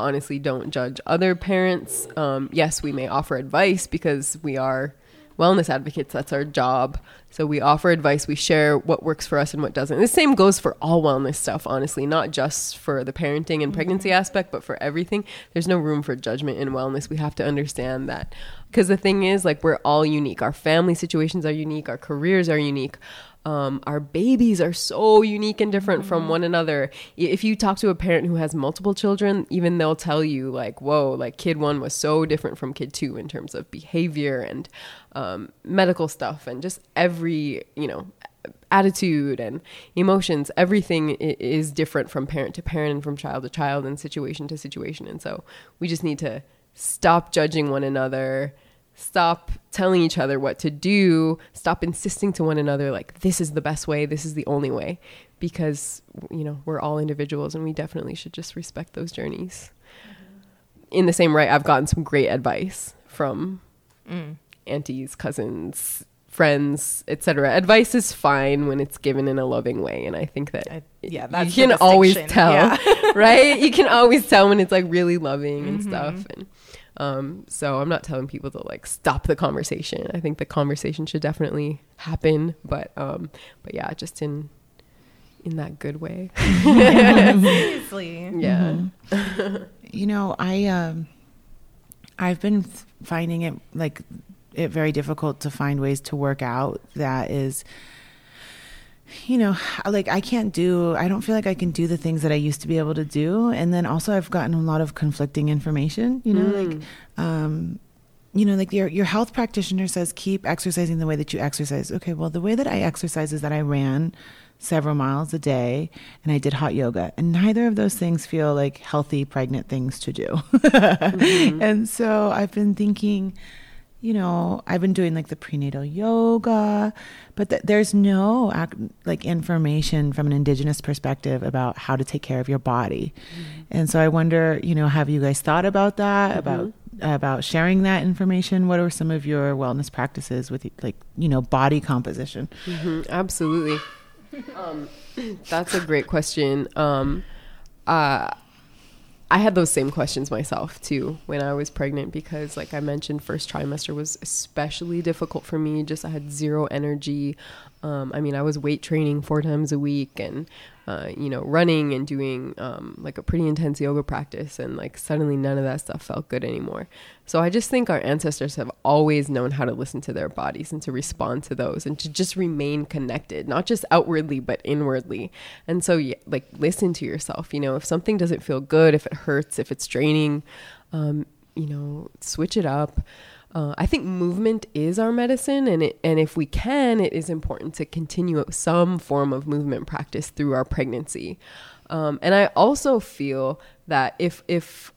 Speaker 3: honestly don't judge other parents. Um, yes, we may offer advice because we are wellness advocates. That's our job. So we offer advice. We share what works for us and what doesn't. The same goes for all wellness stuff, honestly, not just for the parenting and pregnancy mm-hmm. aspect, but for everything. There's no room for judgment in wellness. We have to understand that. Because the thing is, like, we're all unique. Our family situations are unique. Our careers are unique. Um, our babies are so unique and different from one another. If you talk to a parent who has multiple children, even they'll tell you, like, whoa, like kid one was so different from kid two in terms of behavior and um, medical stuff and just every, you know, attitude and emotions. Everything is different from parent to parent and from child to child and situation to situation. And so we just need to stop judging one another stop telling each other what to do stop insisting to one another like this is the best way this is the only way because you know we're all individuals and we definitely should just respect those journeys. In the same right i've gotten some great advice from aunties cousins friends etc advice is fine when it's given in a loving way and i think that
Speaker 2: I- yeah,
Speaker 3: you can always tell
Speaker 2: Yeah.
Speaker 3: right? You can always tell when it's like really loving and
Speaker 2: Mm-hmm.
Speaker 3: stuff and um, so i'm not telling people to like stop the conversation. I think the conversation should definitely happen but um but yeah just in in that good way.
Speaker 2: Seriously.
Speaker 3: yeah.
Speaker 1: You know, I um I've been finding it like it very difficult to find ways to work out that is you know, like I can't do I don't feel like I can do the things that I used to be able to do and then also I've gotten a lot of conflicting information, you know, like um you know, like your your health practitioner says keep exercising the way that you exercise. Okay, well, the way that I exercise is that I ran several miles a day and I did hot yoga, and neither of those things feel like healthy pregnant things to do. And so I've been thinking, you know, I've been doing like the prenatal yoga, but th- there's no ac- like information from an indigenous perspective about how to take care of your body. And so I wonder, you know, have you guys thought about that about about sharing that information? What are some of your wellness practices with like, you know, body composition?
Speaker 3: hmm absolutely. Um, that's a great question. Um, uh, I had those same questions myself too when I was pregnant because, like I mentioned, first trimester was especially difficult for me. Just I had zero energy. Um, I mean, I was weight training four times a week and, uh, you know, running and doing um, like a pretty intense yoga practice. And like suddenly none of that stuff felt good anymore. So I just think our ancestors have always known how to listen to their bodies and to respond to those and to just remain connected, not just outwardly, but inwardly. And so, yeah, like, listen to yourself. You know, if something doesn't feel good, if it hurts, if it's draining, um, you know, switch it up. Uh, I think movement is our medicine, and it, and if we can, it is important to continue some form of movement practice through our pregnancy. Um, and I also feel that if if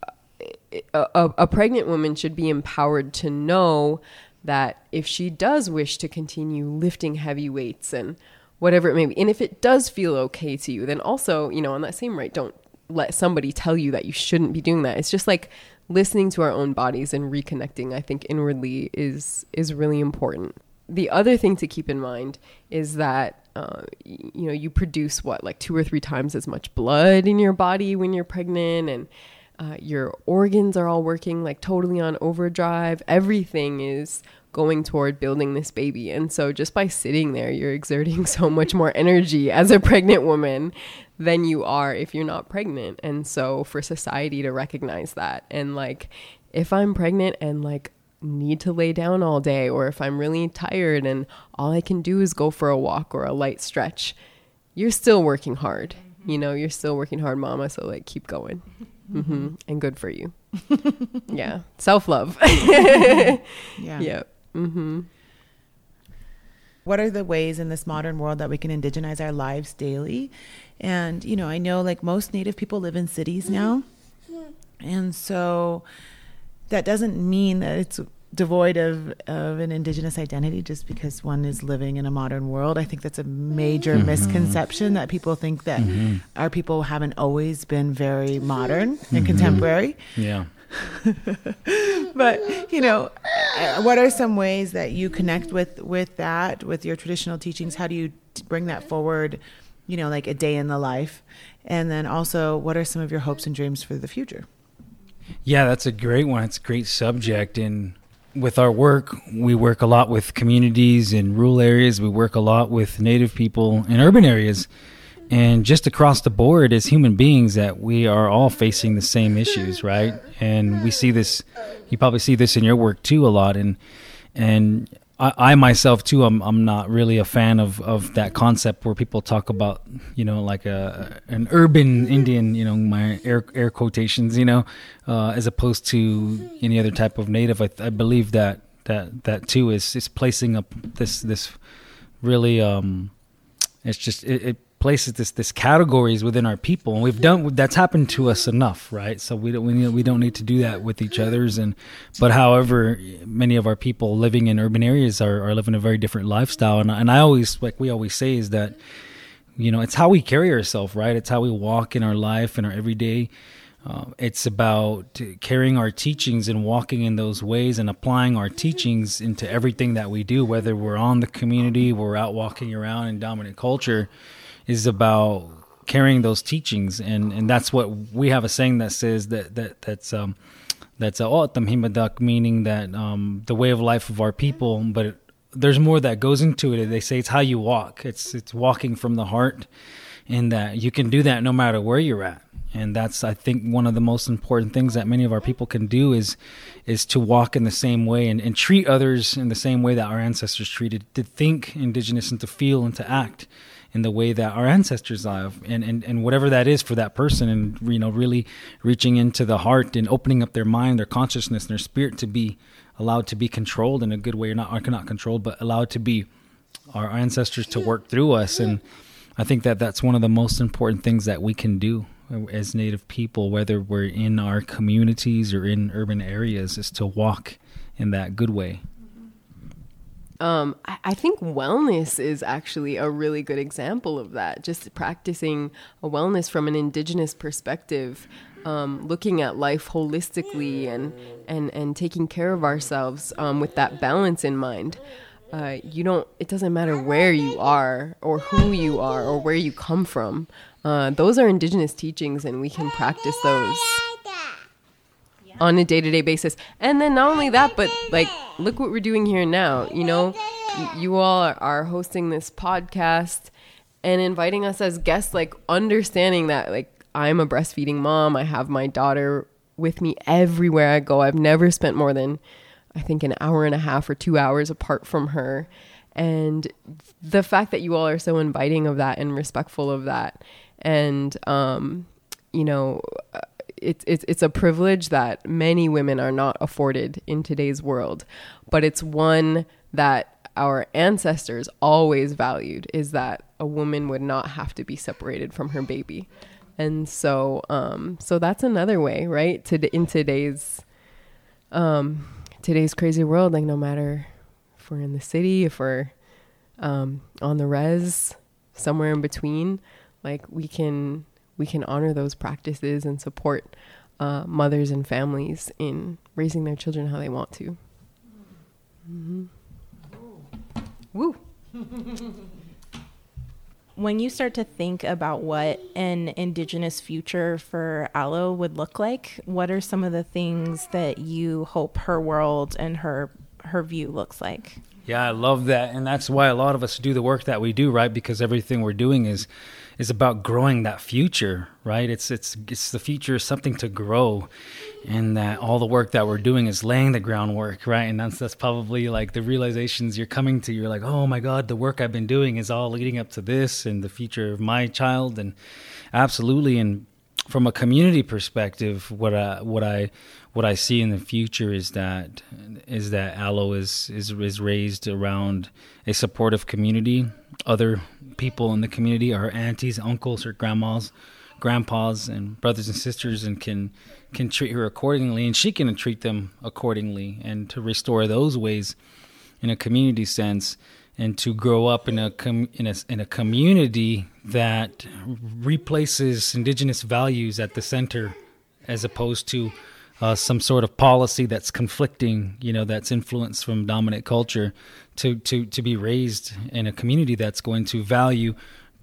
Speaker 3: a, a, a pregnant woman should be empowered to know that if she does wish to continue lifting heavy weights and whatever it may be, and if it does feel okay to you, then also, you know, on that same right, don't let somebody tell you that you shouldn't be doing that. It's just like listening to our own bodies and reconnecting, I think inwardly is is really important. The other thing to keep in mind is that uh, you know you produce what like two or three times as much blood in your body when you're pregnant, and uh, your organs are all working like totally on overdrive. Everything is going toward building this baby. And so just by sitting there, you're exerting so much more energy as a pregnant woman than you are if you're not pregnant. And so for society to recognize that and like if I'm pregnant and like need to lay down all day or if I'm really tired and all I can do is go for a walk or a light stretch, you're still working hard. You know, you're still working hard, mama, so like keep going. hmm And good for you. yeah. Self-love.
Speaker 1: Yeah.
Speaker 3: Yep. Mm-hmm.
Speaker 1: what are the ways in this modern world that we can indigenize our lives daily and you know i know like most native people live in cities now and so that doesn't mean that it's devoid of, of an indigenous identity just because one is living in a modern world. I think that's a major
Speaker 4: Mm-hmm.
Speaker 1: misconception that people think that our people haven't always been very modern and contemporary.
Speaker 4: Yeah.
Speaker 1: But you know, uh, what are some ways that you connect with with that with your traditional teachings? How do you t- bring that forward? You know, like a day in the life, and then also, what are some of your hopes and dreams for the future?
Speaker 4: Yeah, that's a great one. It's a great subject. And with our work, we work a lot with communities in rural areas. We work a lot with native people in urban areas. And just across the board, as human beings, that we are all facing the same issues, right? And we see this. You probably see this in your work too a lot. And and I, I myself too, I'm I'm not really a fan of, of that concept where people talk about you know like a an urban Indian, you know my air air quotations, you know, uh, as opposed to any other type of native. I, I believe that that that too is is placing up this this really um, it's just it, it places this this categories within our people, and we've done that's happened to us enough, right? So we don't we, need- we don't need to do that with each other's. And but however, many of our people living in urban areas are, are living a very different lifestyle, and and I always like we always say is that you know it's how we carry ourselves, right? It's how we walk in our life and our everyday. Uh, it's about carrying our teachings and walking in those ways and applying our teachings into everything that we do, whether we're on the community, we're out walking around in dominant culture, is about carrying those teachings. And, and that's what we have a saying that says that, that that's, um, that's a meaning that um, the way of life of our people, but it, there's more that goes into it. They say it's how you walk. It's it's walking from the heart, and that you can do that no matter where you're at. And that's I think one of the most important things that many of our people can do is is to walk in the same way and, and treat others in the same way that our ancestors treated, to think indigenous and to feel and to act in the way that our ancestors have. And, and, and whatever that is for that person and you know really reaching into the heart and opening up their mind their consciousness their spirit to be allowed to be controlled in a good way or not or not controlled but allowed to be our ancestors to work through us. And i think that that's one of the most important things that we can do as native people whether we're in our communities or in urban areas is to walk in that good way
Speaker 3: Um, I, think wellness is actually a really good example of that. Just practicing a wellness from an indigenous perspective, um, looking at life holistically and and and taking care of ourselves um, with that balance in mind. Uh, you don't. It doesn't matter where you are or who you are or where you come from. Uh, those are indigenous teachings, and we can practice those on a day-to-day basis and then not only that but like look what we're doing here now you know you all are, hosting this podcast and inviting us as guests like understanding that like i'm a breastfeeding mom i have my daughter with me everywhere i go i've never spent more than i think an hour and a half or two hours apart from her and the fact that you all are so inviting of that and respectful of that and um you know it's it's it's a privilege that many women are not afforded in today's world, but it's one that our ancestors always valued is that a woman would not have to be separated from her baby. And so um so that's another way, right? To in today's um today's crazy world like no matter if we're in the city, if we're um on the res, somewhere in between, like we can we can honor those practices and support uh, mothers and families in raising their children how they want to. hmm Woo!
Speaker 2: when you start to think about what an indigenous future for Aloe would look like, what are some of the things that you hope her world and her her view looks like?
Speaker 4: Yeah, I love that, and that's why a lot of us do the work that we do, right? Because everything we're doing is is about growing that future, right? It's it's it's the future is something to grow, and that all the work that we're doing is laying the groundwork, right? And that's that's probably like the realizations you're coming to. You're like, oh my god, the work I've been doing is all leading up to this and the future of my child, and absolutely. And from a community perspective, what I what I what I see in the future is that is that Aloe is is is raised around a supportive community. Other people in the community, are aunties, uncles, her grandmas, grandpas and brothers and sisters and can can treat her accordingly and she can treat them accordingly and to restore those ways in a community sense and to grow up in a com- in a in a community that replaces indigenous values at the center as opposed to uh, some sort of policy that's conflicting, you know, that's influenced from dominant culture, to to to be raised in a community that's going to value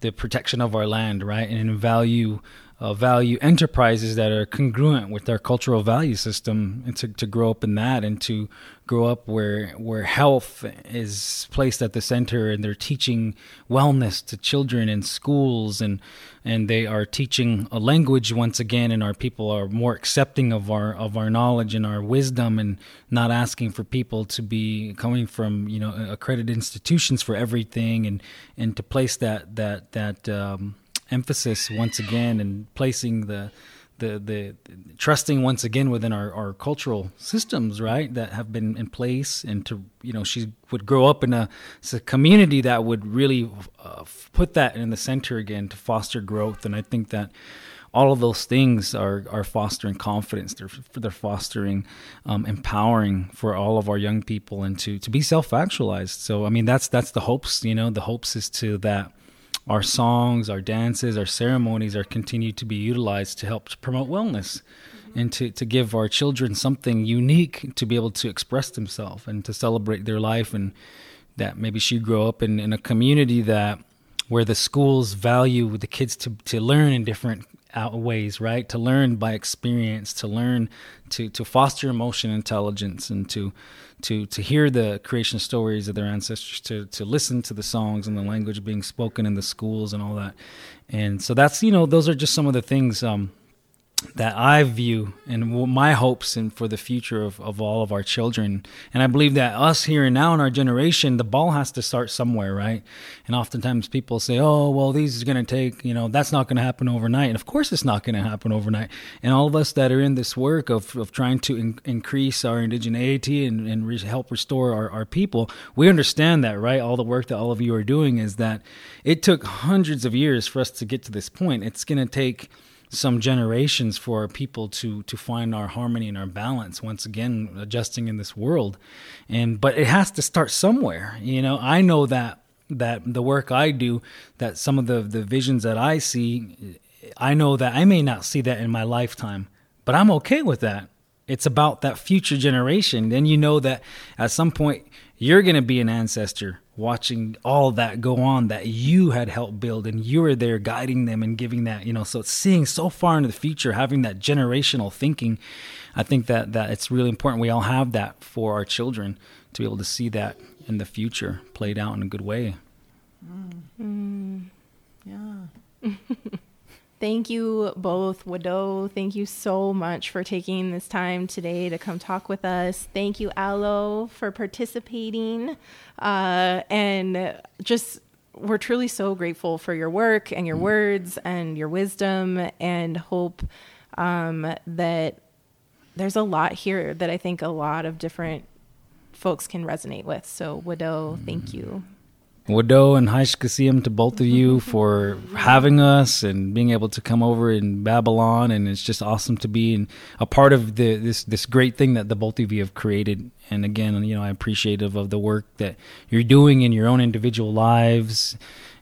Speaker 4: the protection of our land, right, and value uh, value enterprises that are congruent with our cultural value system, and to, to grow up in that, and to grow up where where health is placed at the center, and they're teaching wellness to children in schools, and and they are teaching a language once again, and our people are more accepting of our of our knowledge and our wisdom, and not asking for people to be coming from you know accredited institutions for everything, and and to place that that that um, emphasis once again and placing the the the trusting once again within our, our cultural systems right that have been in place and to you know she would grow up in a, a community that would really uh, put that in the center again to foster growth. And i think that all of those things are are fostering confidence. They're they're fostering um, empowering for all of our young people and to to be self-actualized. So i mean that's that's the hopes you know the hopes is to that our songs, our dances, our ceremonies are continued to be utilized to help to promote wellness mm-hmm. and to, to give our children something unique to be able to express themselves and to celebrate their life and that maybe she grew up in, in a community that where the schools value the kids to, to learn in different ways, right? To learn by experience, to learn to, to foster emotion intelligence and to to to hear the creation stories of their ancestors, to to listen to the songs and the language being spoken in the schools and all that. And so that's you know those are just some of the things um, that I view and my hopes and for the future of, of all of our children. And I believe that us here and now in our generation, the ball has to start somewhere, right? And oftentimes people say, oh, well, these are going to take, you know, that's not going to happen overnight. And of course it's not going to happen overnight. And all of us that are in this work of, of trying to in, increase our indigeneity and, and re- help restore our, our people, we understand that, right? All the work that all of you are doing is that it took hundreds of years for us to get to this point. It's going to take some generations for people to to find our harmony and our balance once again adjusting in this world. And but it has to start somewhere you know? I know that that the work i do that some of the the visions that i see i know that i may not see that in my lifetime but i'm okay with that. It's about that future generation. Then you know that at some point you're going to be an ancestor watching all that go on that you had helped build and you were there guiding them and giving that you know so seeing so far into the future having that generational thinking i think that that it's really important we all have that for our children to be able to see that in the future played out in a good way.
Speaker 2: Mm. yeah Thank you both, Wado. Thank you so much for taking this time today to come talk with us. Thank you, Alo, for participating. Uh, and just, we're truly so grateful for your work and your mm. words and your wisdom, and hope um, that there's a lot here that I think a lot of different folks can resonate with. So, Wado, thank you.
Speaker 4: Wado and Haishkasiam to both of you for having us and being able to come over in Babylon. And it's just awesome to be in, a part of the, this this great thing that the both of you have created. And again, you know, I'm appreciative of the work that you're doing in your own individual lives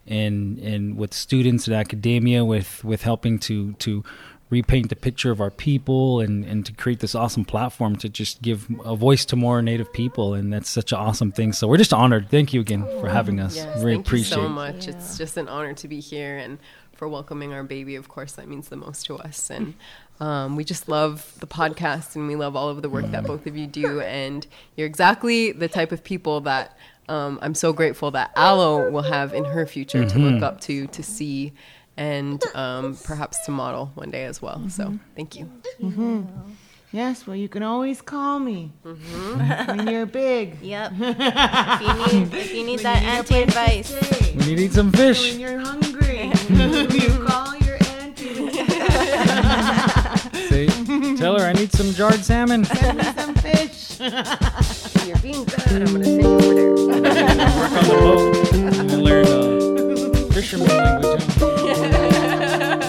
Speaker 4: and and with students at academia with with helping to to repaint the picture of our people and, and to create this awesome platform to just give a voice to more native people. And that's such an awesome thing. So we're just honored. Thank you again for having us.
Speaker 3: Yes,
Speaker 4: really
Speaker 3: thank
Speaker 4: appreciate
Speaker 3: you so much. Yeah. it's just an honor to be here and for welcoming our baby. Of course that means the most to us. And um, we just love the podcast and we love all of the work that both of you do. And you're exactly the type of people that um, i'm so grateful that alo will have in her future mm-hmm. to look mm-hmm. up to to see and um, perhaps to model one day as well. Mm-hmm. So thank you.
Speaker 1: Mm-hmm. Yes, well, you can always call me mm-hmm. when you're big.
Speaker 2: Yep. if you need, if you need that auntie advice.
Speaker 4: When you need some fish.
Speaker 1: When you're hungry, you call your auntie.
Speaker 4: See, tell her I need some jarred salmon.
Speaker 1: Send me some fish.
Speaker 3: you're being good. I'm gonna send you over there.
Speaker 4: Work on the boat fisherman language.
Speaker 1: Huh?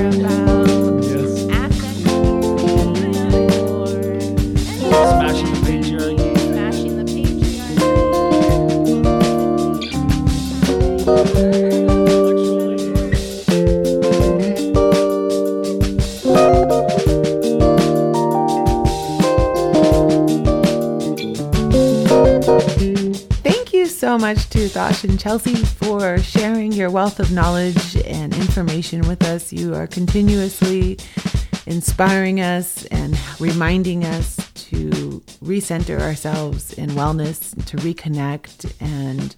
Speaker 1: Yeah. Much to Thosh and Chelsea for sharing your wealth of knowledge and information with us. You are continuously inspiring us and reminding us to recenter ourselves in wellness, to reconnect and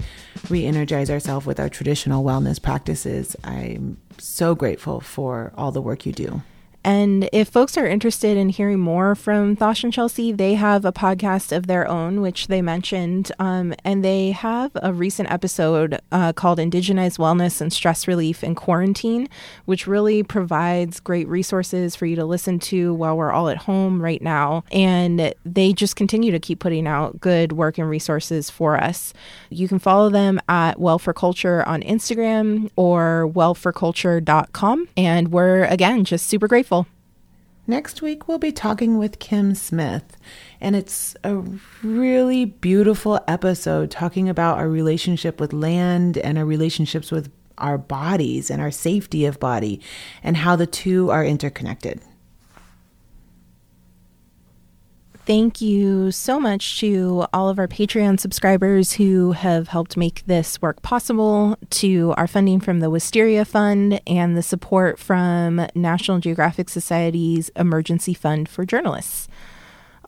Speaker 1: re energize ourselves with our traditional wellness practices. I'm so grateful for all the work you do.
Speaker 2: And if folks are interested in hearing more from Thosh and Chelsea, they have a podcast of their own, which they mentioned. Um, and they have a recent episode uh, called Indigenized Wellness and Stress Relief in Quarantine, which really provides great resources for you to listen to while we're all at home right now. And they just continue to keep putting out good work and resources for us. You can follow them at Well for Culture on Instagram or wellforculture.com. And we're, again, just super grateful
Speaker 1: Next week, we'll be talking with Kim Smith, and it's a really beautiful episode talking about our relationship with land and our relationships with our bodies and our safety of body and how the two are interconnected.
Speaker 2: Thank you so much to all of our Patreon subscribers who have helped make this work possible, to our funding from the Wisteria Fund, and the support from National Geographic Society's Emergency Fund for Journalists.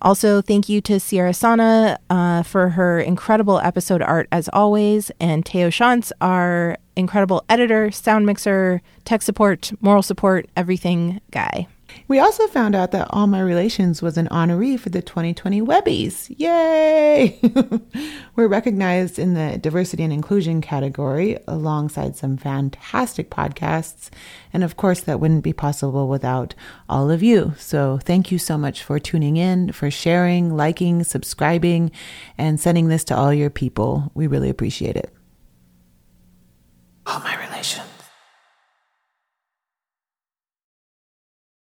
Speaker 2: Also, thank you to Ciara Sana uh, for her incredible episode art as always, and Teo Shantz, our incredible editor, sound mixer, tech support, moral support, everything guy.
Speaker 1: We also found out that All My Relations was an honoree for the 2020 Webbies. Yay! We're recognized in the diversity and inclusion category alongside some fantastic podcasts. And of course, that wouldn't be possible without all of you. So thank you so much for tuning in, for sharing, liking, subscribing, and sending this to all your people. We really appreciate it. All My